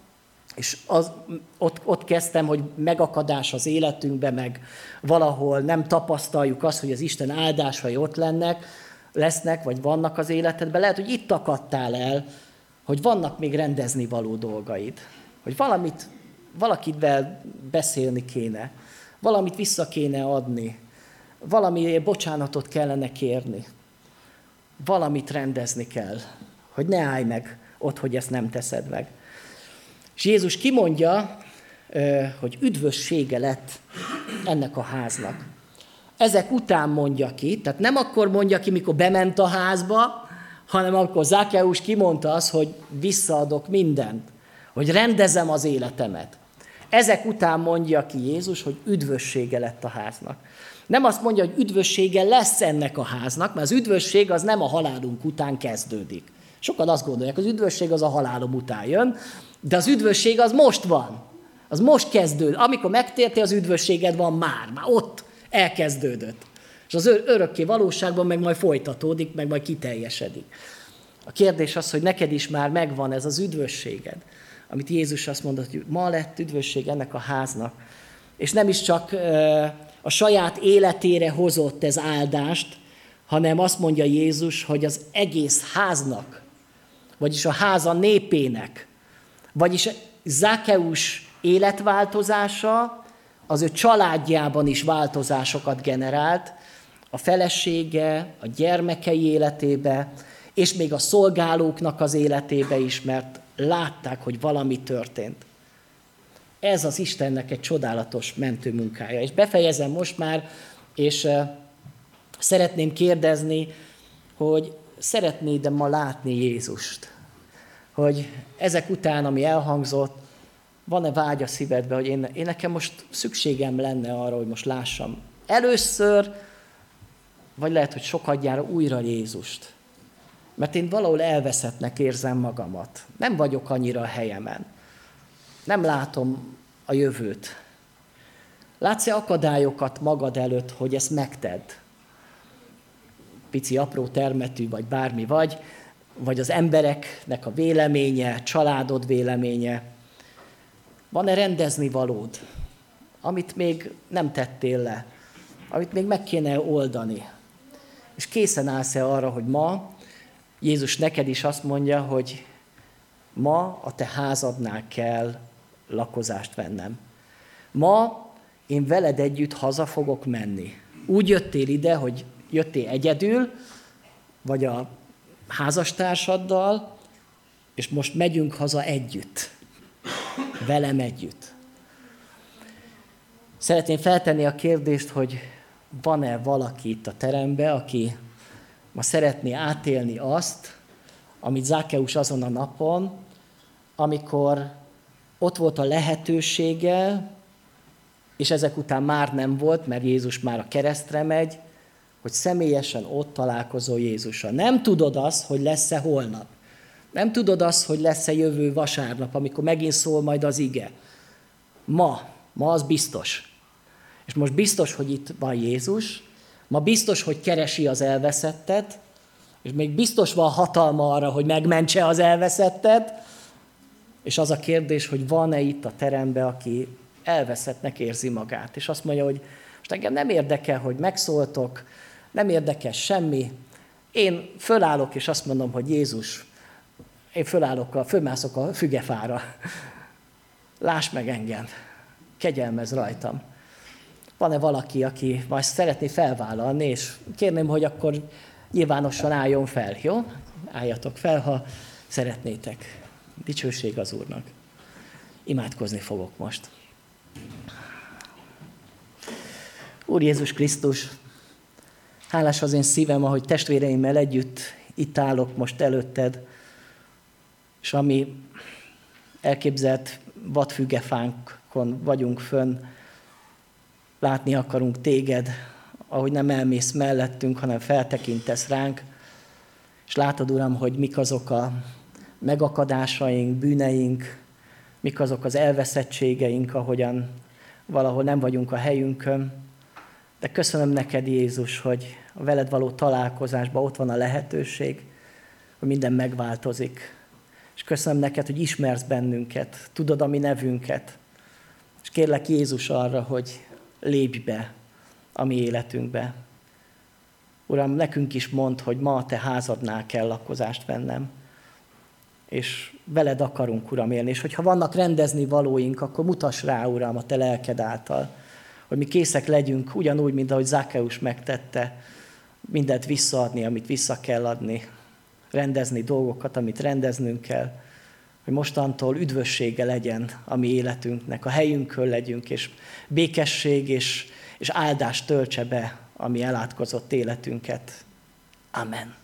és az, ott, ott kezdtem, hogy megakadás az életünkbe, meg valahol nem tapasztaljuk azt, hogy az Isten áldásai ott lennek, lesznek, vagy vannak az életedben. Lehet, hogy itt akadtál el, hogy vannak még rendezni való dolgaid. Hogy valamit, valakivel beszélni kéne, valamit vissza kéne adni, valami bocsánatot kellene kérni, valamit rendezni kell, hogy ne állj meg ott, hogy ezt nem teszed meg. És Jézus kimondja, hogy üdvössége lett ennek a háznak. Ezek után mondja ki, tehát nem akkor mondja ki, mikor bement a házba, hanem akkor Zákeus kimondta az, hogy visszaadok mindent, hogy rendezem az életemet. Ezek után mondja ki Jézus, hogy üdvössége lett a háznak. Nem azt mondja, hogy üdvössége lesz ennek a háznak, mert az üdvösség az nem a halálunk után kezdődik. Sokan azt gondolják, az üdvösség az a halálom után jön, de az üdvösség az most van. Az most kezdőd. Amikor megtértél, az üdvösséged van már. Már ott elkezdődött. És az örökké valóságban meg majd folytatódik, meg majd kiteljesedik. A kérdés az, hogy neked is már megvan ez az üdvösséged, amit Jézus azt mondott, hogy ma lett üdvösség ennek a háznak. És nem is csak a saját életére hozott ez áldást, hanem azt mondja Jézus, hogy az egész háznak, vagyis a háza népének, vagyis Zákeus életváltozása az ő családjában is változásokat generált, a felesége, a gyermekei életébe, és még a szolgálóknak az életébe is, mert látták, hogy valami történt. Ez az Istennek egy csodálatos mentőmunkája. És befejezem most már, és szeretném kérdezni, hogy szeretnéd-e ma látni Jézust? Hogy ezek után, ami elhangzott, van-e vágy a szívedbe, hogy én, én nekem most szükségem lenne arra, hogy most lássam először, vagy lehet, hogy sokadjára újra Jézust. Mert én valahol elveszettnek érzem magamat. Nem vagyok annyira a helyemen. Nem látom a jövőt. Látsz-e akadályokat magad előtt, hogy ezt megted? Pici, apró termetű, vagy bármi vagy, vagy az embereknek a véleménye, családod véleménye. Van-e rendezni valód, amit még nem tettél le, amit még meg kéne oldani? És készen állsz-e arra, hogy ma Jézus neked is azt mondja, hogy ma a te házadnál kell lakozást vennem. Ma én veled együtt haza fogok menni. Úgy jöttél ide, hogy jöttél egyedül, vagy a házastársaddal, és most megyünk haza együtt. Velem együtt. Szeretném feltenni a kérdést, hogy van-e valaki itt a terembe, aki ma szeretné átélni azt, amit Zákeus azon a napon, amikor ott volt a lehetősége, és ezek után már nem volt, mert Jézus már a keresztre megy, hogy személyesen ott találkozol Jézussal. Nem tudod azt, hogy lesz-e holnap. Nem tudod azt, hogy lesz-e jövő vasárnap, amikor megint szól majd az ige. Ma, ma az biztos. És most biztos, hogy itt van Jézus, ma biztos, hogy keresi az elveszettet, és még biztos van hatalma arra, hogy megmentse az elveszettet, és az a kérdés, hogy van-e itt a teremben, aki elveszettnek érzi magát. És azt mondja, hogy most engem nem érdekel, hogy megszóltok, nem érdekel semmi. Én fölállok, és azt mondom, hogy Jézus, én fölállok, a, fölmászok a fügefára. Láss meg engem, kegyelmez rajtam. Van-e valaki, aki majd szeretné felvállalni, és kérném, hogy akkor nyilvánosan álljon fel, jó? Álljatok fel, ha szeretnétek. Dicsőség az Úrnak. Imádkozni fogok most. Úr Jézus Krisztus, hálás az én szívem, ahogy testvéreimmel együtt itt állok most előtted, és ami elképzelt vadfügefánkon vagyunk fönn, látni akarunk téged, ahogy nem elmész mellettünk, hanem feltekintesz ránk, és látod, Uram, hogy mik azok a megakadásaink, bűneink, mik azok az elveszettségeink, ahogyan valahol nem vagyunk a helyünkön. De köszönöm neked, Jézus, hogy a veled való találkozásban ott van a lehetőség, hogy minden megváltozik. És köszönöm neked, hogy ismersz bennünket, tudod a mi nevünket. És kérlek Jézus arra, hogy lépj be a mi életünkbe. Uram, nekünk is mond, hogy ma a te házadnál kell lakozást vennem és veled akarunk, Uram, élni. És hogyha vannak rendezni valóink, akkor mutass rá, Uram, a Te lelked által, hogy mi készek legyünk, ugyanúgy, mint ahogy Zákeus megtette, mindent visszaadni, amit vissza kell adni, rendezni dolgokat, amit rendeznünk kell, hogy mostantól üdvössége legyen a mi életünknek, a helyünkön legyünk, és békesség és, és áldás töltse be a mi elátkozott életünket. Amen.